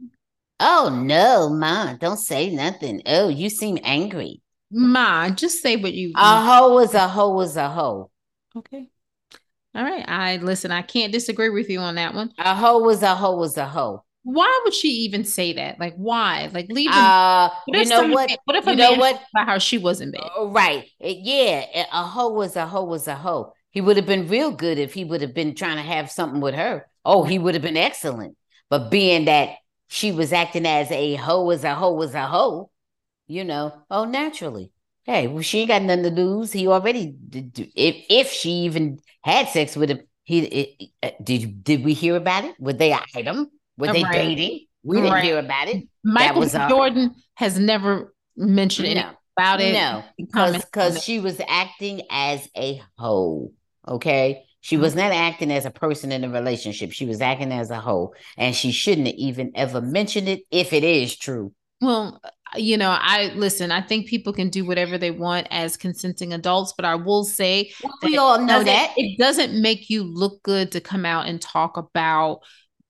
Oh no, Ma, don't say nothing. Oh, you seem angry. Ma, just say what you A hoe is a hoe is a hoe. Okay. All right. I listen, I can't disagree with you on that one. A hoe is a hoe is a hoe why would she even say that? Like, why? Like, leave. Uh, you know what? What if you know man what? about how she was in bed? Uh, right. Yeah. A hoe was a hoe was a hoe. He would have been real good if he would have been trying to have something with her. Oh, he would have been excellent. But being that she was acting as a hoe as a hoe was a hoe, you know, oh, naturally. Hey, well, she ain't got nothing to lose. He already, did, if if she even had sex with him, he it, did. Did we hear about it? Were they an item? Were they right. dating? We didn't hear about it. Michael Jordan has never mentioned no, about it. No, because she was acting as a hoe. Okay. She was mm-hmm. not acting as a person in a relationship. She was acting as a whole. And she shouldn't have even ever mentioned it if it is true. Well, you know, I listen, I think people can do whatever they want as consenting adults, but I will say well, we all know that it doesn't make you look good to come out and talk about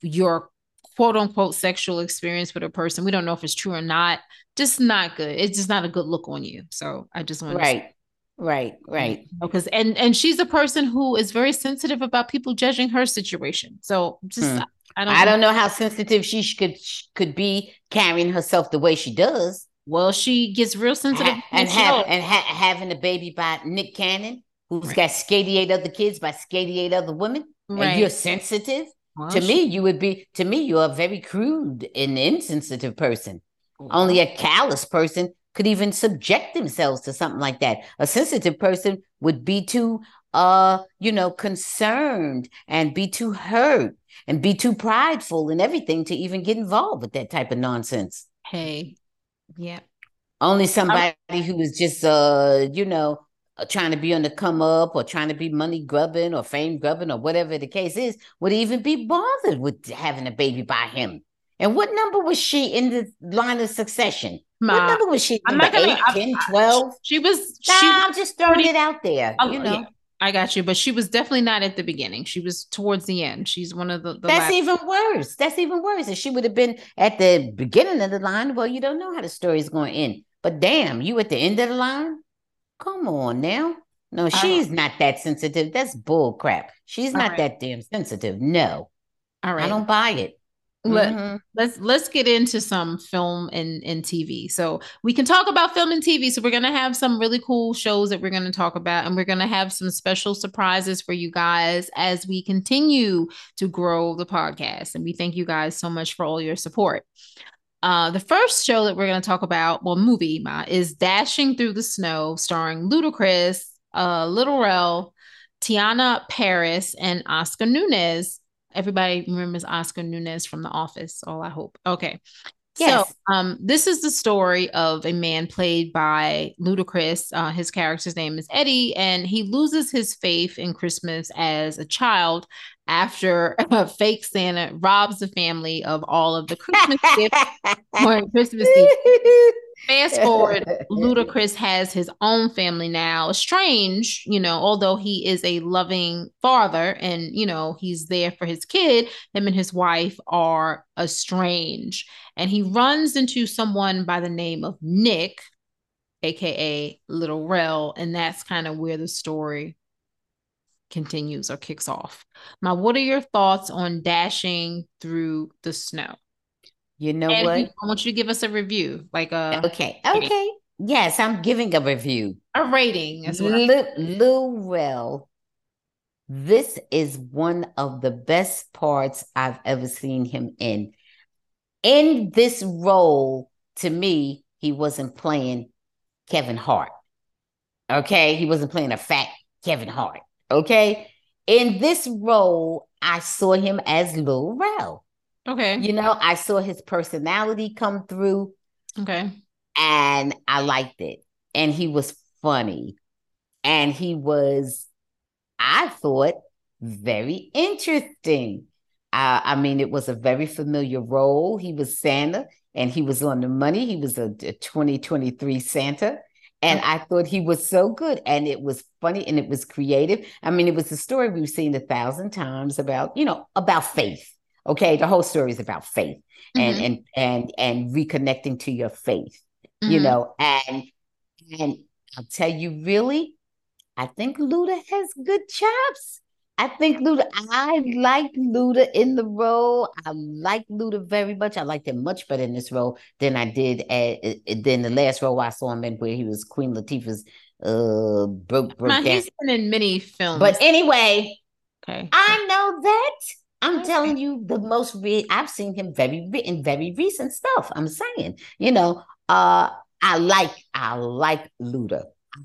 your quote unquote sexual experience with a person. We don't know if it's true or not. Just not good. It's just not a good look on you. So I just want right. Right, right. Because and and she's a person who is very sensitive about people judging her situation. So just hmm. I don't I don't know how sensitive she could could be carrying herself the way she does. Well, she gets real sensitive ha- and have and ha- having a baby by Nick Cannon, who's right. got 88 other kids by 88 other women, right. and you're sensitive to me, you would be to me, you're a very crude and insensitive person. Only a callous person could even subject themselves to something like that. A sensitive person would be too uh, you know, concerned and be too hurt and be too prideful and everything to even get involved with that type of nonsense. Hey, yeah. Only somebody who is just uh, you know, uh, trying to be on the come up or trying to be money grubbing or fame grubbing or whatever the case is would even be bothered with having a baby by him. And what number was she in the line of succession? Ma, what number was she? I'm not gonna, 8, 10, 12? She was. Nah, she I'm just throwing 30, it out there. Oh, you know. Yeah. I got you, but she was definitely not at the beginning. She was towards the end. She's one of the. the That's last- even worse. That's even worse. If she would have been at the beginning of the line, well, you don't know how the story is going to end. But damn, you at the end of the line? Come on now. No, she's not that sensitive. That's bull crap. She's not right. that damn sensitive. No, All right. I don't buy it. Let, Mhm. let's let's get into some film and, and TV. So we can talk about film and TV. So we're gonna have some really cool shows that we're gonna talk about, and we're gonna have some special surprises for you guys as we continue to grow the podcast. And we thank you guys so much for all your support. Uh, the first show that we're gonna talk about, well, movie Ma, is Dashing Through the Snow, starring Ludacris, uh, Little Rel, Teyonah Parris, and Oscar Nunez. Everybody remembers Oscar Nunez from The Office. All I hope. Okay. Yes. So, um, this is the story of a man played by Ludacris. Uh, his character's name is Eddie, and he loses his faith in Christmas as a child after a fake Santa robs the family of all of the Christmas gifts on Christmas Eve. Fast forward, Ludacris has his own family now. Strange, you know, although he is a loving father and, you know, he's there for his kid, him and his wife are estranged. And he runs into someone by the name of Nick, aka Little Rel, and that's kind of where the story continues or kicks off. Now, what are your thoughts on dashing through the snow? You know and what? I want you to give us a review, like a Okay. Okay. Yes, I'm giving a review. a rating as well. Lil Rel, this is one of the best parts I've ever seen him in. In this role, to me, he wasn't playing Kevin Hart. Okay. He wasn't playing a fat Kevin Hart. Okay. In this role, I saw him as Lil Rel. Okay. You know, I saw his personality come through Okay. and I liked it. And he was funny. And he was, I thought, very interesting. Uh, I mean, it was a very familiar role. He was Santa and he was on the money. He was a, a 2023 Santa. And I thought he was so good. And it was funny and it was creative. I mean, it was a story we've seen a thousand times about, you know, about faith. Okay. The whole story is about faith and Mhm. and and and reconnecting to your faith you Mhm. know and and i'll tell you really i think luda has good chops i think luda i like luda in the role i like luda very much i liked him much better in this role than i did at, than the last role i saw him in where he was queen latifah's uh broke broke Now, down he's been in many films. but anyway okay. I know that. I'm Okay. telling you the most re- I've seen him very re- in very recent stuff. I'm saying, you know, uh I like I like Luda.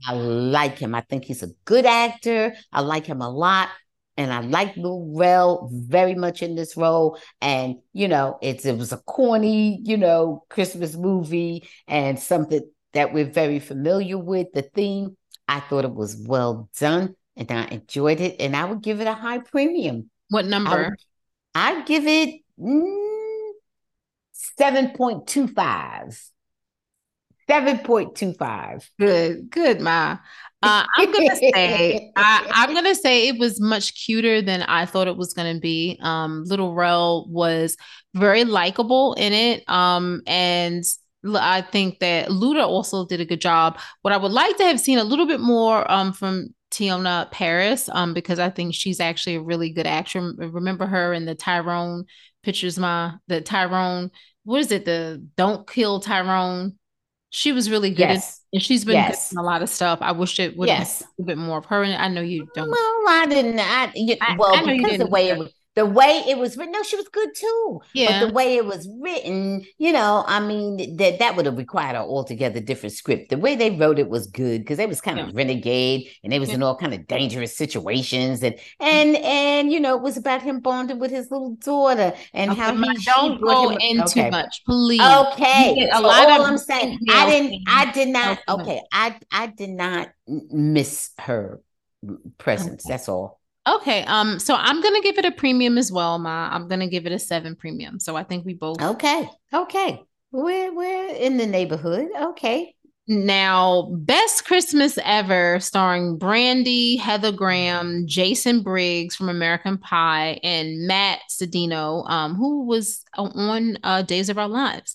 I like him. I think he's a good actor. I like him a lot. And I like Lil Rel very much in this role. And you know, it's it was a corny, you know, Christmas movie and something that we're very familiar with. The theme, I thought it was well done and I enjoyed it. And I would give it a high premium. What I number? would, I'd give it mm, 7.25. 7.25. Good, good, Ma. Uh, I'm gonna say I, I'm gonna say it was much cuter than I thought it was gonna be. Um, Little Rel was very likable in it. Um, and I think that Luda also did a good job. What I would like to have seen a little bit more um from Teyonah Parris, um, because I think she's actually a really good actor. Remember her in the Tyrone pictures, Ma, the Tyrone. What is it? The Don't Kill Tyrone. She was really good. Yes. and she's been Yes. a lot of stuff. I wish it would have Yes. a bit more of her. And I know you don't. Well, I didn't. I, you, I- well, I know because the didn't way it was, the way it was written. No, she was good too. Yeah. But the way it was written, you know, I mean, that that would have required an altogether different script. The way they wrote it was good because they was kind of Yeah. renegade and they was Yeah. in all kind of dangerous situations and mm. and and you know, it was about him bonding with his little daughter and Okay, how he don't go him- in okay. too much, please. Okay, a so lot all of I'm saying, I didn't, I did not. Okay. Okay, I, I did not miss her presence. Okay. That's all. Okay. Um. So I'm gonna give it a premium as well, Ma. I'm gonna give it a seven premium. So I think we both. Okay, okay, we're we're in the neighborhood. Okay, Now, Best Christmas Ever, starring Brandy, Heather Graham, Jason Biggs from American Pie, and Matt Cedeño, um, who was on uh, Days of Our Lives.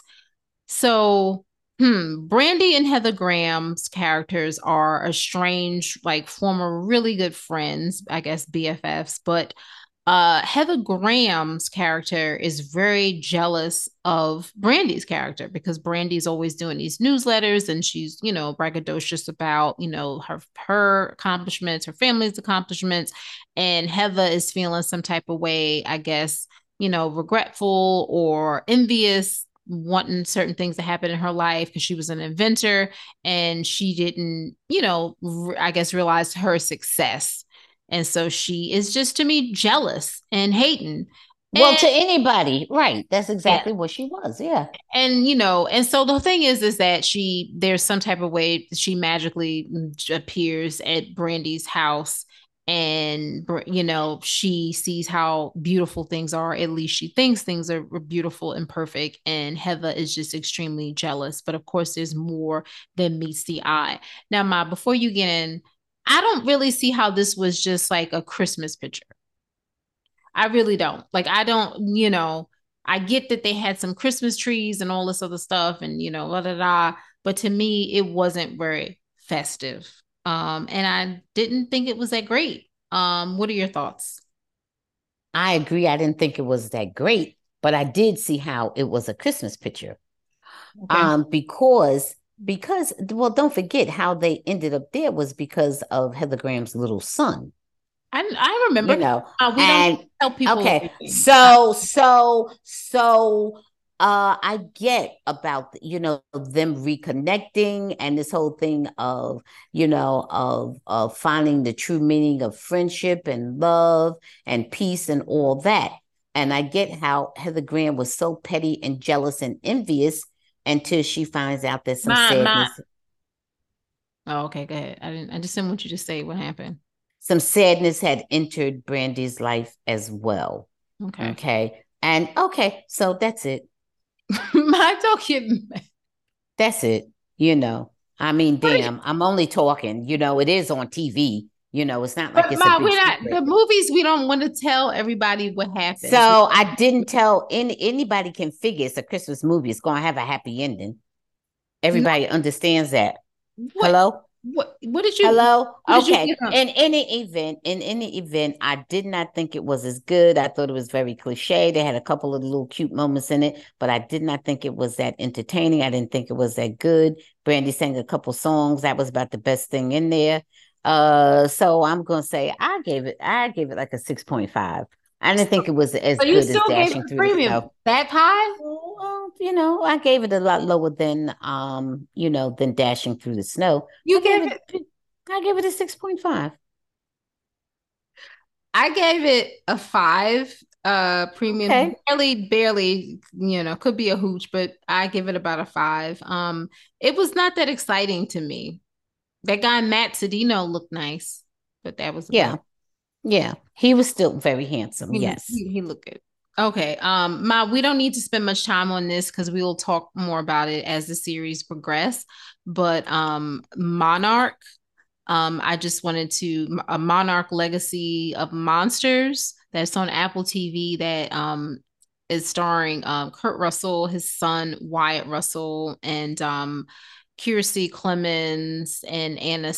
So, hmm, Brandy and Heather Graham's characters are estranged, like former really good friends, I guess BFFs, but uh, Heather Graham's character is very jealous of Brandy's character because Brandy's always doing these newsletters and she's, you know, braggadocious about, you know, her her accomplishments, her family's accomplishments, and Heather is feeling some type of way, I guess, you know, regretful or envious wanting certain things to happen in her life because she was an inventor and she didn't, you know, I guess realize her success and so she is just to me jealous and hating. Well, and, to anybody, right? That's exactly yeah. what she was. Yeah. And you know, and so the thing is, is that she there's some type of way she magically mm, appears at Brandy's house, and you know she sees how beautiful things are. At least she thinks things are beautiful and perfect. And Heather is just extremely jealous. But of course, there's more than meets the eye. Now, Ma, before you get in I don't really see how this was just like a Christmas picture. I really don't. Like, I don't, you know, I get that they had some Christmas trees and all this other stuff and, you know, da da da. But to me, it wasn't very festive. Um, and I didn't think it was that great. Um, what are your thoughts? I agree. I didn't think it was that great, but I did see how it was a Christmas picture. Okay. Um, because because well don't forget how they ended up there was because of heather graham's little son i, I remember you know uh, we and, don't tell people okay so so so uh i get about you know them reconnecting and this whole thing of you know of of finding the true meaning of friendship and love and peace and all that and i get how heather graham was so petty and jealous and envious until she finds out that some my, sadness. My... Oh, okay, go ahead. I didn't. I just didn't want you to say what happened. Some sadness had entered Brandy's life as well. Okay. Okay. And okay, so that's it. my talking. That's it. You know, I mean, damn, I'm only talking. You know, it is on TV. You know, it's not like but it's Ma, we're not the movies. We don't want to tell everybody what happened. So I didn't tell any anybody can figure it's a Christmas movie. It's gonna have a happy ending. Everybody no. understands that. What? Hello. What what did you hello? okay. you in any event in any event i did not think it was as good. I thought it was very cliche. They had a couple of little cute moments in it but i did not think it was that entertaining. I didn't think it was that good. Brandy sang a couple songs. That was about the best thing in there. Uh, so I'm gonna say I gave it I gave it like a six point five. I didn't think it was as good as dashing through premium the snow. That high? Well, you know, I gave it a lot lower than um, you know, than dashing through the snow. You I gave it, it I gave it a six point five. I gave it a five. Uh, premium okay. barely, barely, you know, could be a hooch, but I give it about a five. Um, it was not that exciting to me. That guy Matt Cedeño looked nice, but that was yeah, yeah. He was still very handsome. He, yes, he, he, looked good. Okay, um, Ma, we don't need to spend much time on this because we will talk more about it as the series progress. But um, Monarch, um, I just wanted to a Monarch Legacy of Monsters that's on Apple TV that um is starring um Kurt Russell, his son Wyatt Russell, and um Kiersey Clemons and Anna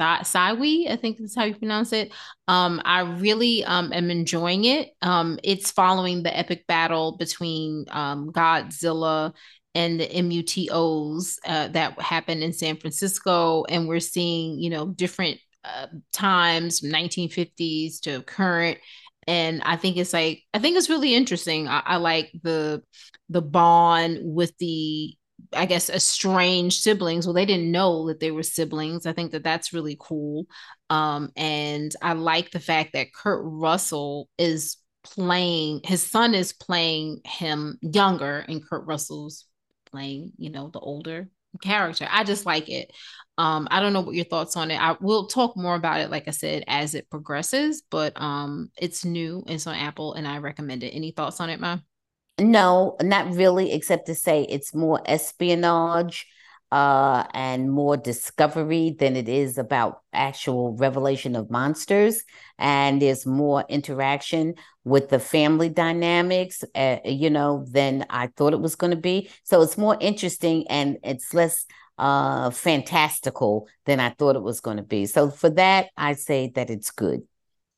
Sawai, I think that's how you pronounce it. Um, I really um, am enjoying it. Um, it's following the epic battle between um, Godzilla and the MUTOs uh, that happened in San Francisco, and we're seeing you know different uh, times, 1950s to current, and I think it's like I think it's really interesting. I, I like the the bond with the I guess, estranged siblings. Well, they didn't know that they were siblings. I think that that's really cool. Um, and I like the fact that Kurt Russell is playing, his son is playing him younger, and Kurt Russell's playing, you know, the older character. I just like it. Um, I don't know what your thoughts on it. I will talk more about it, like I said, as it progresses, but um, it's new, it's on Apple, and I recommend it. Any thoughts on it, Ma? No, not really, except to say it's more espionage. uh, and more discovery than it is about actual revelation of monsters. And there's more interaction with the family dynamics, uh, you know, than I thought it was going to be. So it's more interesting and it's less uh, fantastical than I thought it was going to be. So for that, I say that it's good.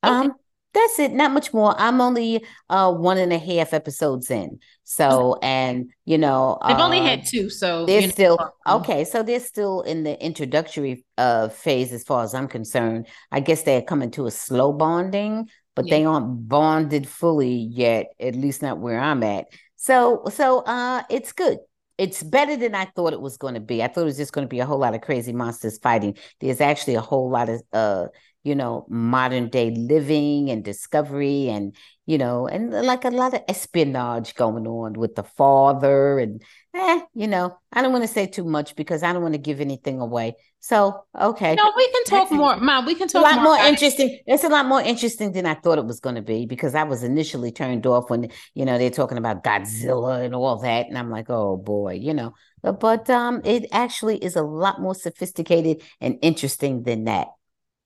Um, that's it. Not much more. I'm only uh one and a half episodes in. So and you know they've uh, only had two, so they're still know. okay. So they're still in the introductory uh phase as far as I'm concerned. I guess they're coming to a slow bonding, but yeah. they aren't bonded fully yet, at least not where I'm at. So so uh it's good. It's better than I thought it was going to be. I thought it was just going to be a whole lot of crazy monsters fighting. There's actually a whole lot of uh you know, modern day living and discovery and, you know, and like a lot of espionage going on with the father and, eh, you know, I don't want to say too much because I don't want to give anything away. So, okay. No, we can talk That's more, Mom. We can talk a lot more, more interesting. It's a lot more interesting than I thought it was going to be because I was initially turned off when, you know, they're talking about Godzilla and all that. And I'm like, oh boy, you know, but, but um, it actually is a lot more sophisticated and interesting than that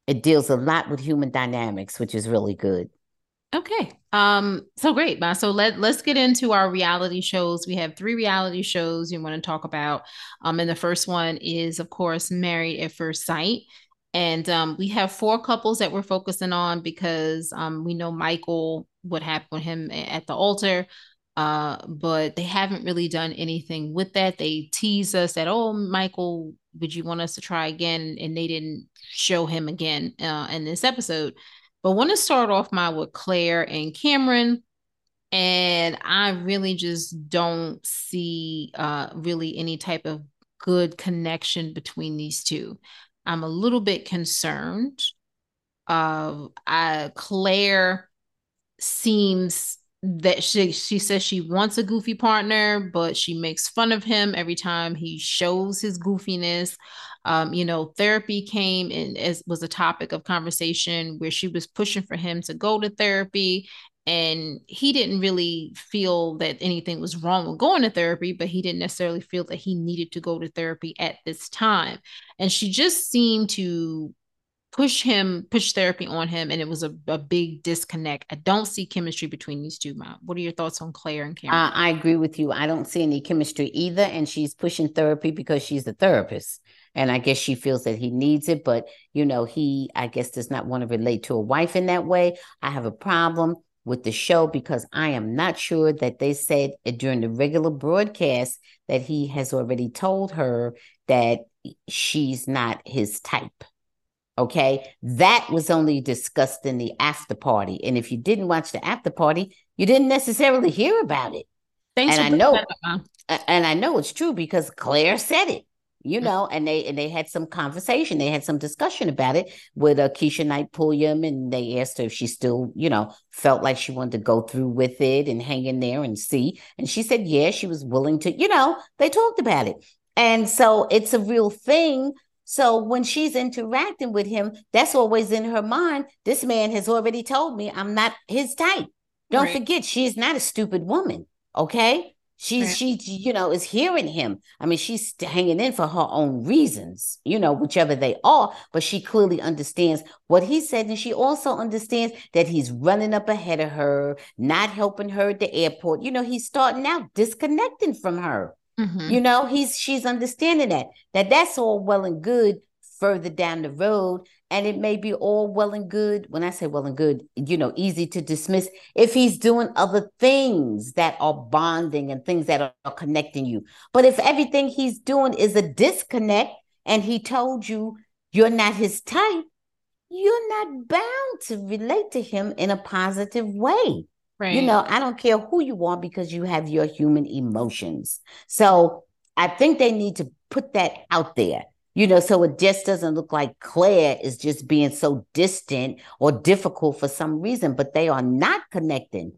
it deals a lot with human dynamics, which is really good. Okay. Um, so great, Ma. So let let's get into our reality shows. We have three reality shows you want to talk about. Um, and the first one is, of course, Married at First Sight. And um, we have four couples that we're focusing on because um, we know Michael, what happened with him at the altar. Uh, but they haven't really done anything with that. They tease us that, oh, Michael, would you want us to try again? And they didn't show him again uh, in this episode. But want to start off my with Claire and Cameron. And I really just don't see uh, really any type of good connection between these two. I'm a little bit concerned. Uh, I, Claire seems that she she says she wants a goofy partner, but she makes fun of him every time he shows his goofiness. Um, you know, therapy came and as was a topic of conversation where she was pushing for him to go to therapy. And he didn't really feel that anything was wrong with going to therapy, but he didn't necessarily feel that he needed to go to therapy at this time. And she just seemed to push him, push therapy on him, and it was a, a big disconnect. I don't see chemistry between these two. Mom, what are your thoughts on Claire and Cameron? Uh, I agree with you. I don't see any chemistry either, and she's pushing therapy because she's a therapist, and I guess she feels that he needs it. But you know, he, I guess, does not want to relate to a wife in that way. I have a problem with the show because I am not sure that they said during the regular broadcast that he has already told her that she's not his type. Okay. That was only discussed in the after party. And if you didn't watch the after party, you didn't necessarily hear about it. Thanks and I know and I know it's true because Claire said it, you know, and they and they had some conversation, they had some discussion about it with uh, Keshia Knight Pulliam, and they asked her if she still, you know, felt like she wanted to go through with it and hang in there and see. And she said, yeah, she was willing to, you know, they talked about it. And so it's a real thing so when she's interacting with him, that's always in her mind. This man has already told me I'm not his type. Don't right. forget, she's not a stupid woman. Okay. She's right. she, you know, is hearing him. I mean, she's hanging in for her own reasons, you know, whichever they are, but she clearly understands what he said. And she also understands that he's running up ahead of her, not helping her at the airport. You know, he's starting out disconnecting from her. Mm-hmm. You know, he's she's understanding that that that's all well and good further down the road. And it may be all well and good when i say well and good you know easy to dismiss if he's doing other things that are bonding and things that are connecting you. But if everything he's doing is a disconnect and he told you you're not his type you're not bound to relate to him in a positive way Right. You know, I don't care who you are because you have your human emotions. So I think they need to put that out there, you know, so it just doesn't look like Claire is just being so distant or difficult for some reason, but they are not connecting.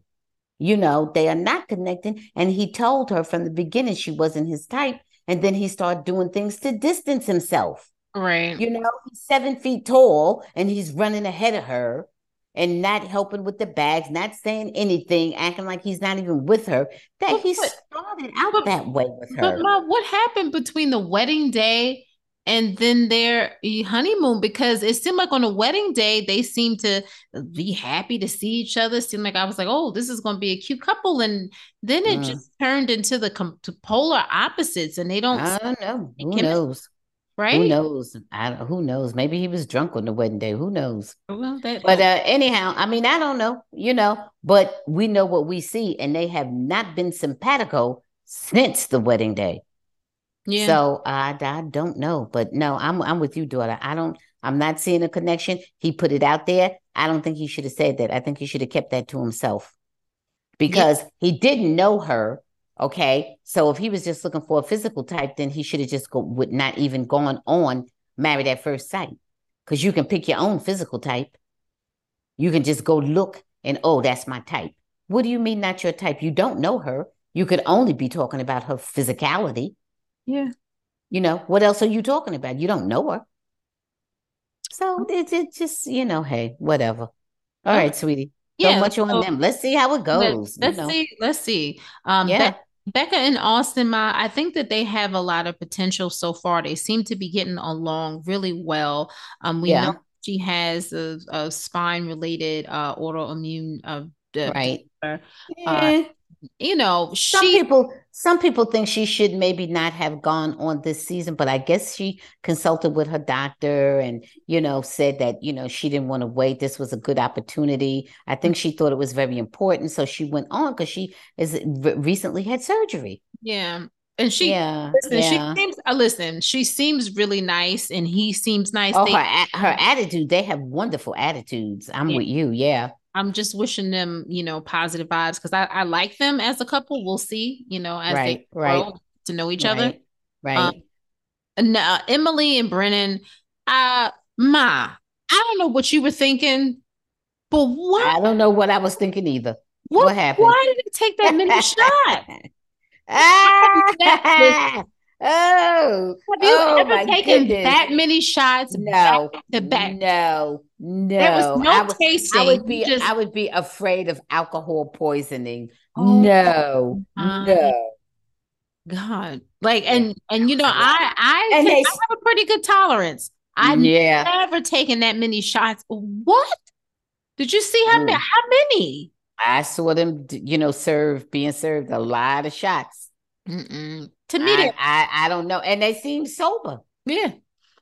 You know, they are not connecting. And he told her from the beginning she wasn't his type. And then he started doing things to distance himself. Right. You know, he's seven feet tall and he's running ahead of her and not helping with the bags, not saying anything, acting like he's not even with her, that but, he started out but, that way with her. But Ma, what happened between the wedding day and then their honeymoon? Because it seemed like on the wedding day, they seemed to be happy to see each other. It seemed like I was like, oh, this is going to be a cute couple. And then it mm. just turned into the com- polar opposites, and they don't. I don't know. Who knows? Right? Who knows? I who knows? Maybe he was drunk on the wedding day. Who knows? Well, that, but uh, anyhow, I mean, I don't know. You know, but we know what we see, and they have not been simpatico since the wedding day. Yeah. So I I don't know, but no, I'm I'm with you, daughter. I don't. I'm not seeing a connection. He put it out there. I don't think he should have said that. I think he should have kept that to himself because yeah. he didn't know her Okay. So if he was just looking for a physical type, then he should have just go would not even gone on married at first sight. Because you can pick your own physical type. You can just go look and oh, that's my type. What do you mean not your type? You don't know her. You could only be talking about her physicality. Yeah. You know, what else are you talking about? You don't know her. So it's it just, you know, hey, whatever. All right, sweetie. Yeah, much on so, them. Let's see how it goes. Let's, you know. see. Let's see. Um, yeah. Becca and Austin, Ma, I think that they have a lot of potential so far. They seem to be getting along really well. Um, we yeah. know she has a, a spine related uh, autoimmune uh, right. Uh, yeah you know, some she, people some people think she should maybe not have gone on this season, but I guess she consulted with her doctor and you know said that you know she didn't want to wait. This was a good opportunity. I think she thought it was very important, so she went on because she is recently had surgery. Yeah. And she, yeah, listen, yeah. she seems. Uh, listen, she seems really nice, and he seems nice. Oh, they, her her attitude. They have wonderful attitudes. I'm yeah. with you. Yeah, I'm just wishing them, you know, positive vibes because I, I like them as a couple. We'll see, you know, as right, they grow right. to know each right, other. Right. Um, and uh, Emily and Brennan, uh, Ma, I don't know what you were thinking, but what? I don't know what I was thinking either. What, what happened? Why did it take that many shots? ah! Oh, have you oh, ever taken goodness. that many shots? No, back to back? no, no. There was no I would, tasting. I would be, just... I would be afraid of alcohol poisoning. Oh, no, no. God, like, and and you know, I I, they, I have a pretty good tolerance. I've yeah. never taken that many shots. What? Did you see how many? Mm. How many? I saw them, you know, serve being served a lot of shots. Mm-mm. To me, I, I, I don't know, and they seem sober. Yeah.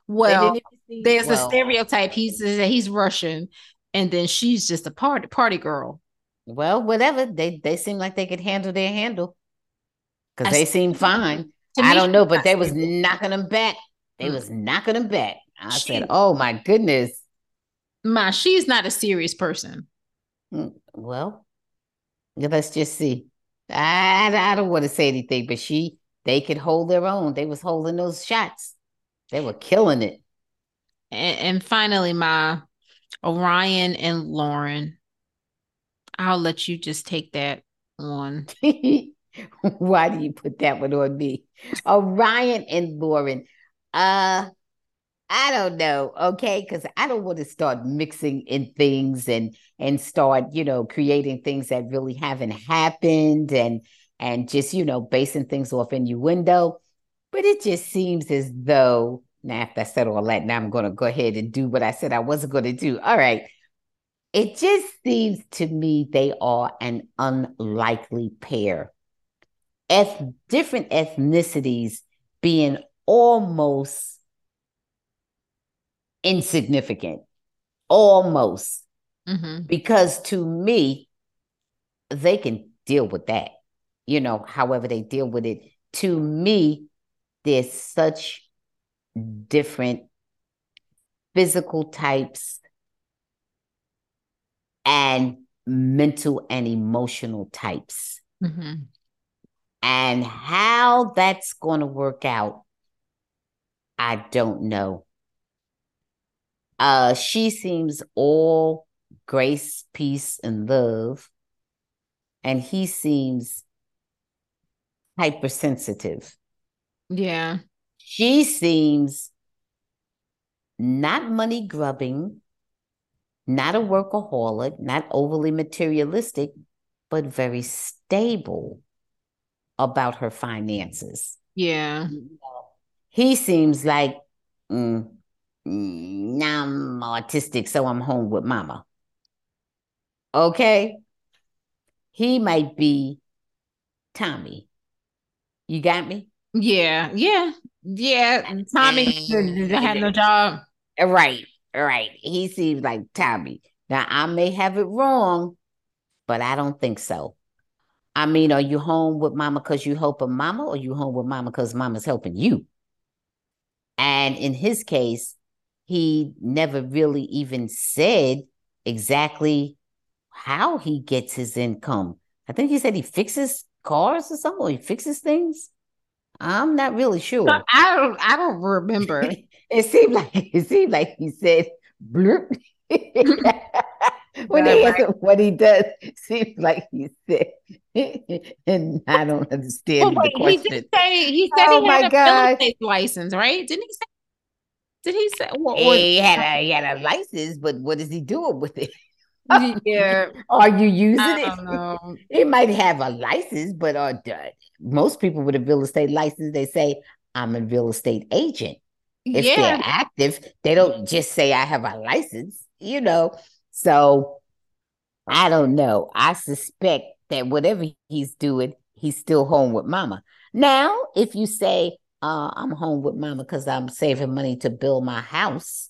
Well, there's well. a stereotype. He's he's Russian, and then she's just a party party girl. Well, whatever. They they seem like they could handle their handle because they seem fine. I don't know, but they was knocking them back. They mm. was knocking them back. I she, said, "Oh my goodness, ma, she's not a serious person." Mm, well, let's just see. I I don't want to say anything, but she they could hold their own. They was holding those shots. They were killing it. And, and finally, my Orion and Lauren. I'll let you just take that one. Why do you put that one on me? Orion and Lauren. Uh I don't know, okay? Because I don't want to start mixing in things and and start, you know, creating things that really haven't happened and and just, you know, basing things off innuendo. But it just seems as though, now after I said all that, now I'm going to go ahead and do what I said I wasn't going to do. All right. It just seems to me they are an unlikely pair. Eth- different ethnicities being almost insignificant, almost. Mm-hmm. Because to me, they can deal with that you know, however they deal with it. To me, there's such different physical types and mental and emotional types. Mm-hmm. And how that's going to work out, I don't know. Uh, she seems all grace, peace, and love. And he seems hypersensitive. Yeah. She seems not money grubbing, not a workaholic, not overly materialistic, but very stable about her finances. Yeah. He seems like, mm, mm, I'm autistic, so I'm home with mama. Okay. He might be Tommy. You got me? Yeah, yeah, yeah. Tommy had no job. Uh, right, right. He seems like Tommy. Now I may have it wrong, but I don't think so. I mean, are you home with mama because you helping mama, or you home with mama because mama's helping you? And in his case, he never really even said exactly how he gets his income. I think he said he fixes cars or something, or he fixes things. I'm not really sure. I don't I don't remember. it seemed like it seemed like he said blurp. when he right. what he does, seems like he said, and I don't understand oh, wait, the question. He did say he said oh he had a God. estate license, right? Didn't he say? Did he say? What, what, he had a he had a license, but what is he doing with it? Yeah. Are you using it? He might have a license, but uh, most people with a real estate license, they say, I'm a real estate agent. If yeah. they're active, they don't just say, I have a license, you know. So I don't know. I suspect that whatever he's doing, he's still home with mama. Now, if you say, uh, I'm home with mama because I'm saving money to build my house,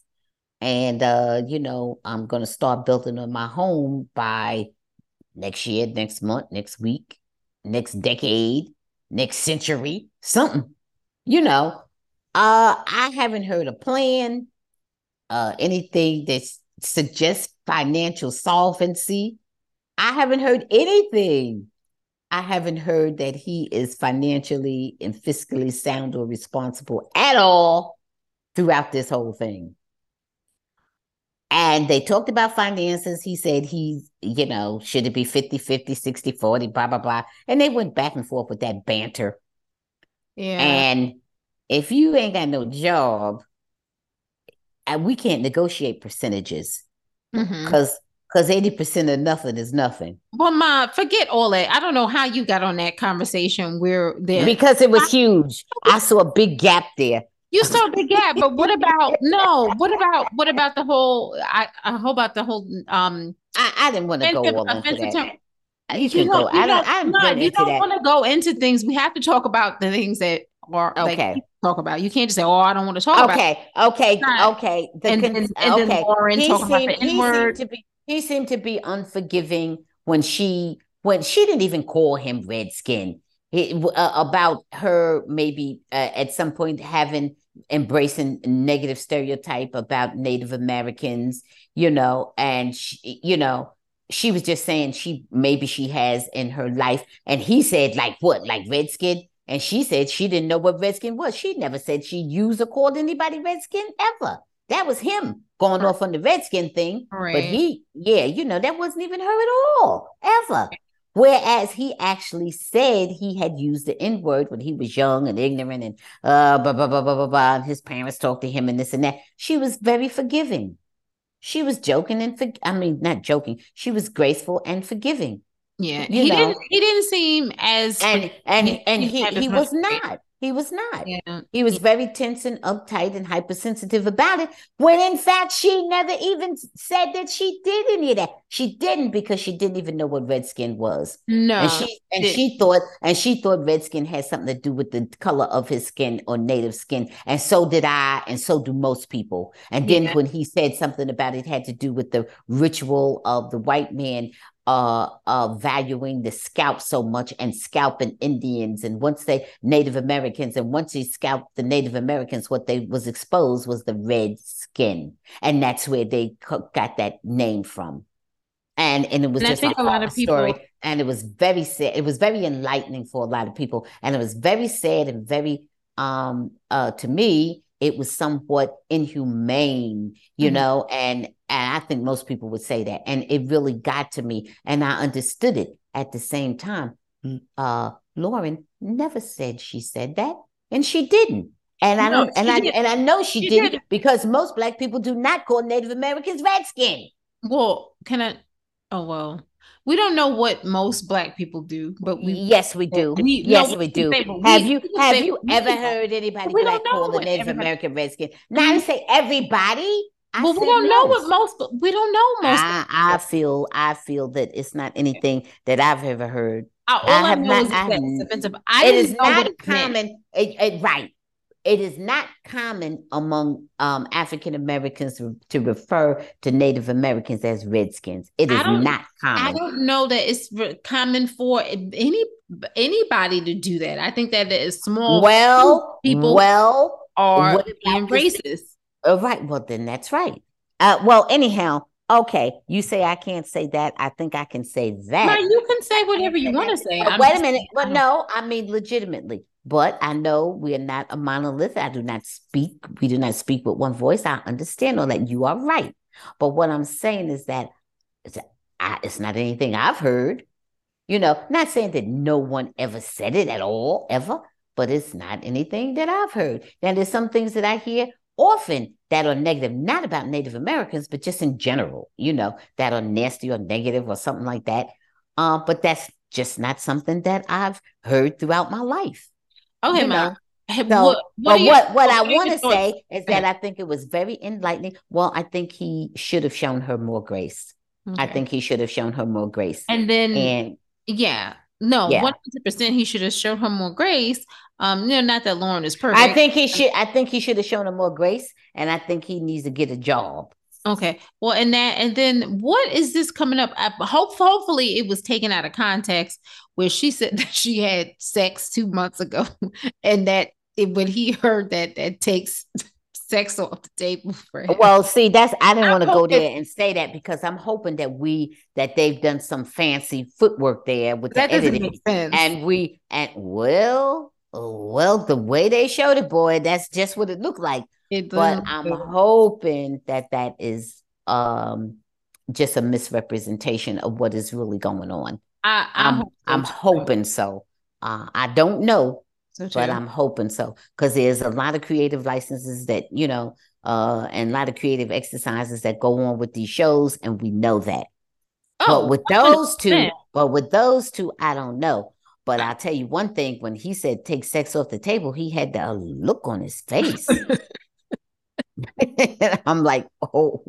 and uh, you know, I'm gonna start building on my home by next year, next month, next week, next decade, next century, something. You know, uh, I haven't heard a plan, uh, anything that suggests financial solvency. I haven't heard anything. I haven't heard that he is financially and fiscally sound or responsible at all throughout this whole thing. And they talked about finances. He said he's, you know, should it be 50, 50, 60, 40, blah, blah, blah. And they went back and forth with that banter. Yeah. And if you ain't got no job, and we can't negotiate percentages because mm-hmm. because 80% of nothing is nothing. Well, ma, forget all that. I don't know how you got on that conversation where there because it was I, huge. I saw a big gap there. You saw the gap, but what about no? What about what about the whole? I I hope about the whole. Um, I, I didn't want to go all into that. Term. You, you go. I don't. I'm no, you don't want to go into things. We have to talk about the things that are okay. Like, talk about. You can't just say, "Oh, I don't want to talk okay. about." Okay, okay, okay. The and, con- and, and okay. then Lauren he seemed, about the N word. To be, he seemed to be unforgiving when she when she didn't even call him redskin. Uh, about her maybe uh, at some point having embracing negative stereotype about Native Americans, you know, and she, you know, she was just saying she maybe she has in her life, and he said like what, like redskin, and she said she didn't know what redskin was. She never said she used or called anybody redskin ever. That was him going off on the redskin thing, right. but he, yeah, you know, that wasn't even her at all, ever. Whereas he actually said he had used the N word when he was young and ignorant and uh, blah, blah, blah, blah, blah, blah. And his parents talked to him and this and that. She was very forgiving. She was joking and, for, I mean, not joking. She was graceful and forgiving. Yeah, you he know? didn't. He didn't seem as and and and he he was not. He was not. Yeah. He was very tense and uptight and hypersensitive about it. When in fact, she never even said that she did any of that. She didn't because she didn't even know what redskin was. No. And she and she thought and she thought redskin had something to do with the color of his skin or native skin. And so did I, and so do most people. And then yeah. when he said something about it had to do with the ritual of the white man uh, uh, valuing the scalp so much and scalping Indians and once they Native Americans and once he scalped the Native Americans, what they was exposed was the red skin, and that's where they got that name from. And and it was and just a, a lot of people. Story. And it was very sad. It was very enlightening for a lot of people, and it was very sad and very um uh to me it was somewhat inhumane, you mm-hmm. know, and and I think most people would say that. And it really got to me. And I understood it at the same time. Uh Lauren never said she said that. And she didn't. And I don't and I did. and I know she, she didn't did. because most black people do not call Native Americans redskin. Well, can I? Oh well, we don't know what most black people do, but we yes we do. We, yes no, we do. Say, have we, you have you ever heard anybody we black call the Native American redskin? Now I say everybody. I well, we don't know what most. We don't know most. I, I, feel. I feel that it's not anything that I've ever heard. All I, have not. I have. I it is not common. It, it, right it is not common among um, African Americans to refer to Native Americans as Redskins. It is not common. I don't know that it's common for any anybody to do that. I think that that is small. Well, people well are being racist. Oh, right. Well, then that's right. Uh, well, anyhow, okay. You say I can't say that. I think I can say that. No, you can say whatever you want to say. wait a minute. But no, I mean legitimately. But I know we are not a monolith. I do not speak. We do not speak with one voice. I understand all that. You are right. But what I'm saying is that it's, not anything I've heard. You know, not saying that no one ever said it at all, ever, but it's not anything that I've heard. Now, there's some things that I hear often that are negative, not about Native Americans, but just in general, you know, that are nasty or negative or something like that. Uh, but that's just not something that I've heard throughout my life. Okay, you know? So, what, what, what, what I want to say is that I think it was very enlightening. Well, I think he should have shown her more grace. Okay. I think he should have shown her more grace. And then, and yeah, no, one hundred percent, he should have shown her more grace. Um, you know, not that Lauren is perfect. I think he should. I think he should have shown her more grace, and I think he needs to get a job. Okay. Well, and that, and then what is this coming up? I hope, hopefully, it was taken out of context where she said that she had sex two months ago, and that it, when he heard that, that takes sex off the table for him. Well, see, that's I didn't want to go there and say that because I'm hoping that we that they've done some fancy footwork there with that the editing, and we and well, well, the way they showed it, boy, that's just what it looked like. It but I'm hoping that that is um just a misrepresentation of what is really going on. I, I'm I'm hoping so. Uh, I don't know, so but I'm hoping so because there's a lot of creative licenses that you know, uh, and a lot of creative exercises that go on with these shows, and we know that. Oh, but with those 100%. two, but with those two, I don't know. But I'll tell you one thing: when he said take sex off the table, he had a look on his face. I'm like, oh,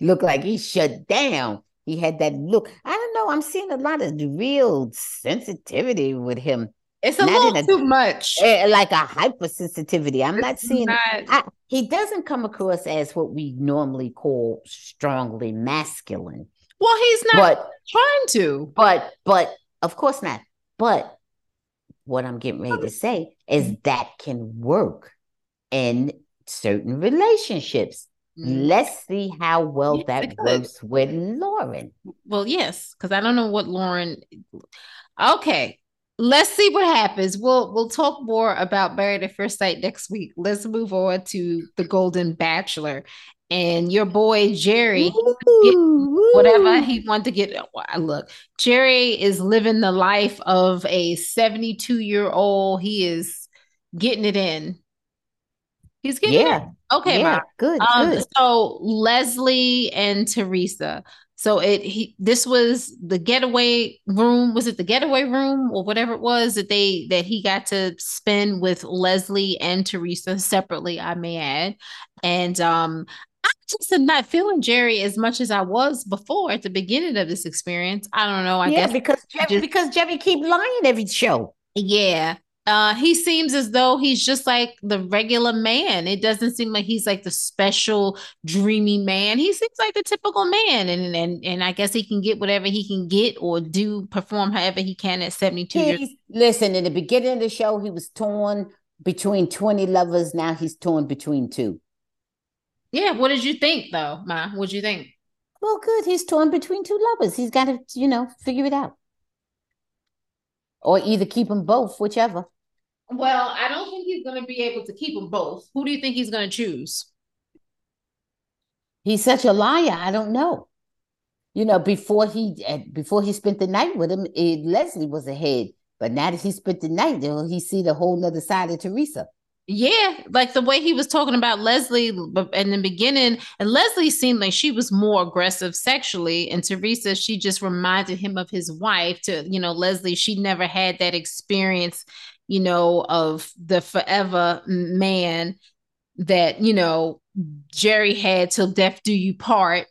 look like he shut down. He had that look. I don't know. I'm seeing a lot of real sensitivity with him. It's a not little a, too much. Eh, like a hypersensitivity. I'm it's not seeing not, I, he doesn't come across as what we normally call strongly masculine. Well, he's not but, trying to. But but of course not. But what I'm getting ready to say is that can work in certain relationships. Mm. Let's see how well yeah, that works with Lauren. Well, yes, because I don't know what Lauren. Okay, let's see what happens. We'll we'll talk more about Married at First Sight next week. Let's move on to the Golden Bachelor. And your boy Gerry, whatever he wanted to get. Look, Gerry is living the life of a 72 year old. He is getting it in. He's getting yeah. It. Okay, yeah, good, um, good. So Leslie and Theresa. So it he this was the getaway room. Was it the getaway room or whatever it was that they that he got to spend with Leslie and Theresa separately, I may add. And um I just am not feeling Gerry as much as I was before at the beginning of this experience. I don't know. I yeah, guess because Gerry, just, because Gerry keep lying every show. Yeah. Uh, he seems as though he's just like the regular man. It doesn't seem like he's like the special dreamy man. He seems like the typical man, and and and I guess he can get whatever he can get or do perform however he can at seventy two years. Listen, in the beginning of the show, he was torn between twenty lovers. Now he's torn between two. Yeah, what did you think though, Ma? What did you think? Well, good. He's torn between two lovers. He's got to, you know, figure it out or either keep them both, whichever. Well, I don't think he's going to be able to keep them both. Who do you think he's going to choose? He's such a liar. I don't know. You know, before he eh, before he spent the night with him, it, Leslie was ahead. But now that he spent the night, he see the whole other side of Theresa. Yeah, like the way he was talking about Leslie in the beginning, and Leslie seemed like she was more aggressive sexually, and Theresa, she just reminded him of his wife. To you know, Leslie, she never had that experience, you know, of the forever man that you know Gerry had till death do you part,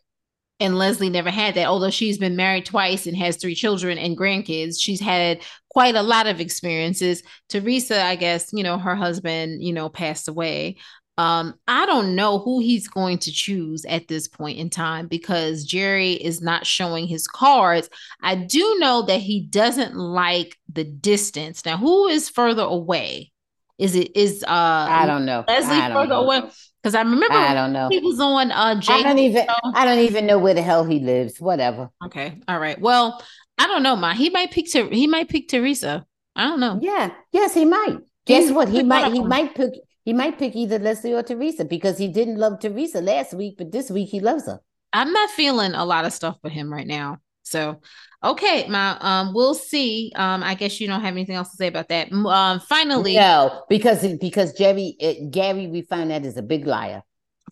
and Leslie never had that. Although she's been married twice and has three children and grandkids, she's had quite a lot of experiences. Theresa, I guess, you know, her husband, you know, passed away. Um, I don't know who he's going to choose at this point in time because Gerry is not showing his cards. I do know that he doesn't like the distance. Now, who is further away? Is it is uh I don't know. Leslie don't further know. away? Because I remember I don't know. He was on uh Jake. I don't even I don't even know where the hell he lives. Whatever. Okay. All right. Well, I don't know, Ma. He might pick Ter- he might pick Theresa. I don't know. Yeah. Yes, he might. Guess what? He might he might pick he might pick either Leslie or Theresa because he didn't love Theresa last week, but this week he loves her. I'm not feeling a lot of stuff for him right now. So, okay, my um, we'll see. Um, I guess you don't have anything else to say about that. Um, finally, no, because because Gerry it, Gary, we find that is a big liar.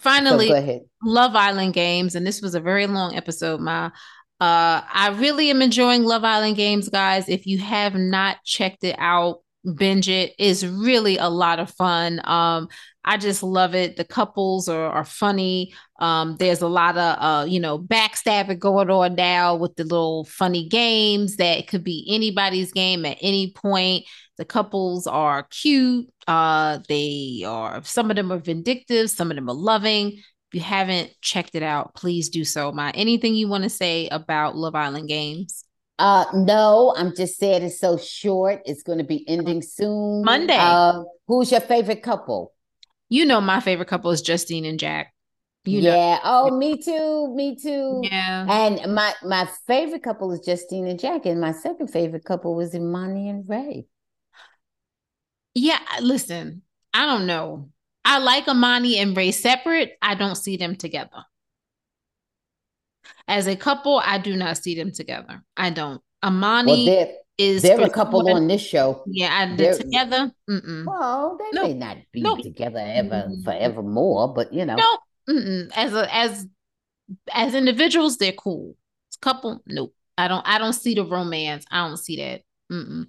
Finally, so go ahead. Love Island games, and this was a very long episode, my. Uh, I really am enjoying Love Island games, guys. If you have not checked it out, binge it. It's really a lot of fun. Um, I just love it. The couples are, are funny. Um, there's a lot of uh, you know, backstabbing going on now with the little funny games that could be anybody's game at any point. The couples are cute. Uh, they are some of them are vindictive, some of them are loving. If you haven't checked it out, please do so. My anything you want to say about Love Island Games? Uh no, I'm just saying it's so short. It's going to be ending soon. Monday. Uh, who's your favorite couple? You know my favorite couple is Justine and Jack. You yeah. Know. Oh, me too. Me too. Yeah. And my my favorite couple is Justine and Jack, and my second favorite couple was Imani and Ray. Yeah, listen, I don't know. I like Imani and Ray separate. I don't see them together. As a couple, I do not see them together. I don't. Imani well, is they're a couple on this show. Yeah, I did together. Mm-mm. Well, they may not be together ever mm-hmm. forevermore, but you know. No, Mm-mm. as a as as individuals, they're cool. Couple, nope. I don't. I don't see the romance. I don't see that. Mm-mm.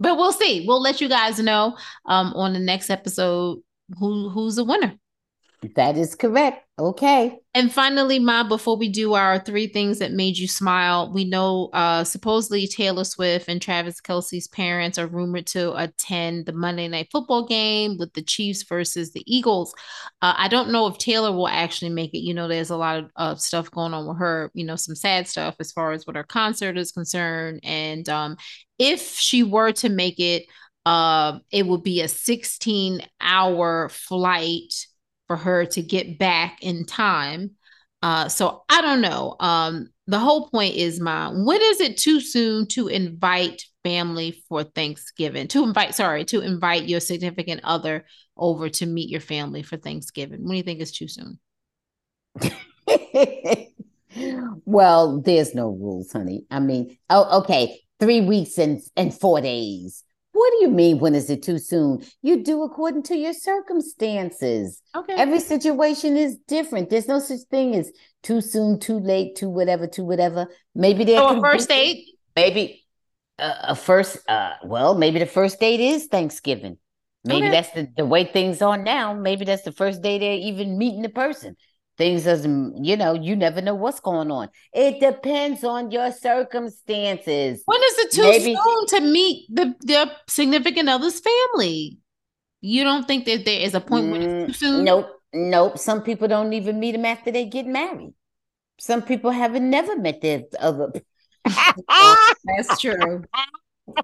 But we'll see. We'll let you guys know um on the next episode who who's the winner. That is correct. Okay. And finally, Ma, before we do our three things that made you smile, we know uh supposedly Taylor Swift and Travis Kelce's parents are rumored to attend the Monday night football game with the Chiefs versus the Eagles. Uh, I don't know if Taylor will actually make it. You know, there's a lot of uh, stuff going on with her, you know, some sad stuff as far as what her concert is concerned. And um, if she were to make it, uh, it would be a 16 hour flight for her to get back in time. Uh, so I don't know. Um, the whole point is, my when is it too soon to invite family for Thanksgiving? To invite, sorry, to invite your significant other over to meet your family for Thanksgiving. When do you think is too soon? well, there's no rules, honey. I mean, oh, okay, three weeks and and four days. What do you mean when is it too soon? You do according to your circumstances. Okay. Every situation is different. There's no such thing as too soon, too late, too whatever, too whatever. Maybe there so a first date. Maybe uh, a first. Uh, well, maybe the first date is Thanksgiving. Maybe okay. that's the, the way things are now. Maybe that's the first day they're even meeting the person things doesn't you know you never know what's going on. It depends on your circumstances. When is it too Maybe, soon to meet the their significant other's family? You don't think that there is a point mm, when it's too soon? nope nope. Some people don't even meet them after they get married. Some people haven't never met their other that's true.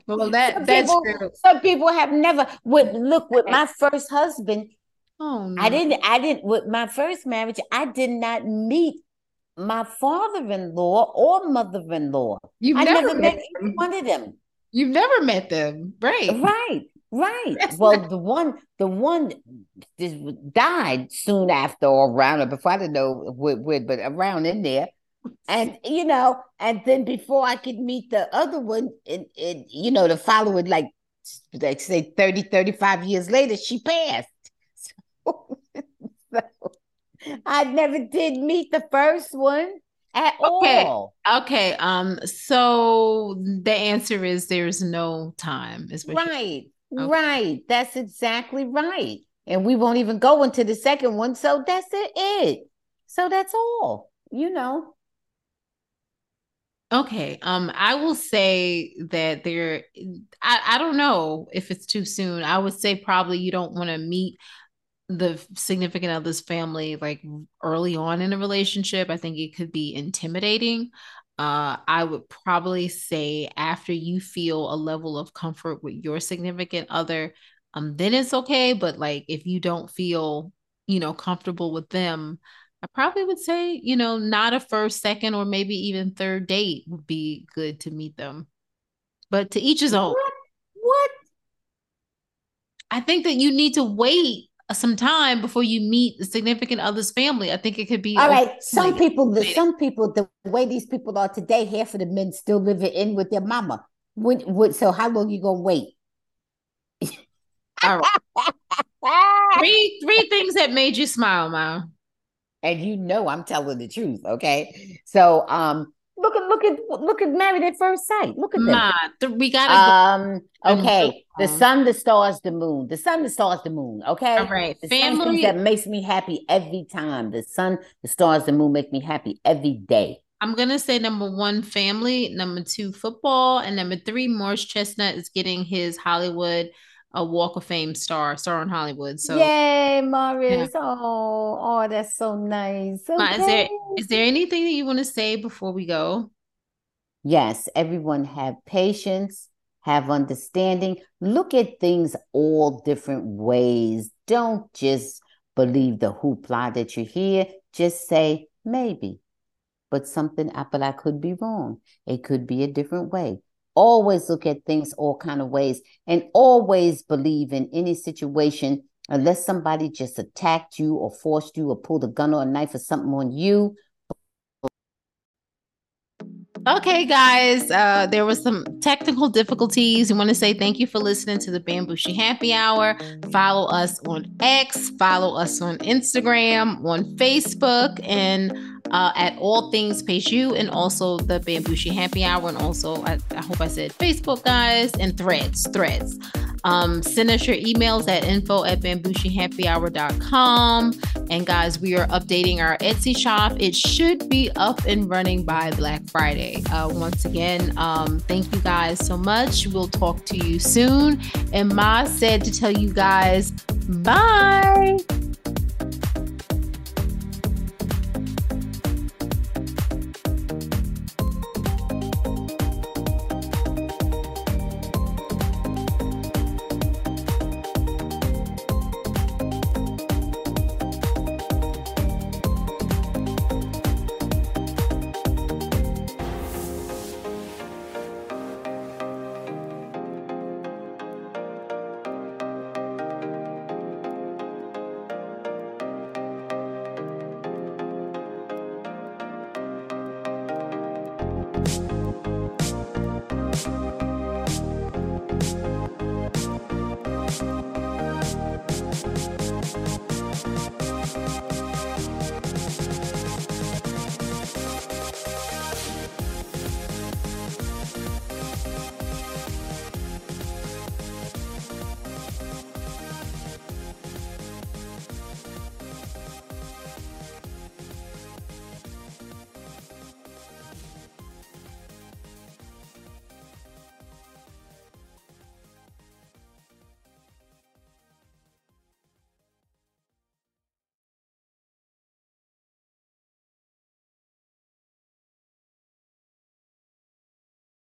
Well that some that's people, true. some people have never with look with my first husband Oh, no. I didn't. I didn't. With my first marriage, I did not meet my father-in-law or mother-in-law. You've I never, never met, met one of them. You've never met them, right? Right, right. well, the one, the one, died soon after or around or before. I didn't know when, but around in there. And you know, and then before I could meet the other one, it you know, the following like like say 30, 35 years later, she passed. So, I never did meet the first one at okay. all. Okay. Um, so the answer is there's no time, is right. Okay. Right. That's exactly right. And we won't even go into the second one. So that's it. So that's all, you know. Okay. Um, I will say that there I, I don't know if it's too soon. I would say probably you don't want to meet the significant other's family like early on in a relationship. I think it could be intimidating. Uh, I would probably say after you feel a level of comfort with your significant other, um, then it's okay. But like if you don't feel, you know, comfortable with them, I probably would say, you know, not a first, second, or maybe even third date would be good to meet them. But to each his own. What? what? I think that you need to wait some time before you meet the significant other's family. I think it could be all right. Some people, the, some people, the way these people are today, half of the men still living in with their mama. Would, would so how long you gonna wait? all right. three three things that made you smile, Ma and you know I'm telling the truth. Okay, so um, look at look at look at Married at First Sight. Look at Ma, we gotta. Um. Okay. The sun, the stars, the moon. The sun, the stars, the moon. Okay. All right. The Family that makes me happy every time. The sun, the stars, the moon make me happy every day. I'm gonna say number one, family. Number two, football, and number three, Morris Chestnut is getting his Hollywood a Walk of Fame star, star in Hollywood. So yay, Morris! Yeah. Oh, oh, that's so nice. Okay. Is there is there anything that you want to say before we go? Yes, everyone have patience, have understanding. Look at things all different ways. Don't just believe the hoopla that you hear. Just say maybe, but something I but I could be wrong. It could be a different way always look at things all kind of ways and always believe in any situation unless somebody just attacked you or forced you or pulled a gun or a knife or something on you Okay, guys, uh, there was some technical difficulties. We want to say thank you for listening to the Bambushi Happy Hour. Follow us on X, follow us on Instagram, on Facebook, and uh, at All Things Page You, and also the Bambushi Happy Hour, and also I, I hope I said Facebook, guys, and Threads, Threads. Um, send us your emails at info at bambushihappyhour.com. And guys, we are updating our Etsy shop. It should be up and running by Black Friday. Uh, once again, um, thank you guys so much. We'll talk to you soon. And Ma said to tell you guys, bye.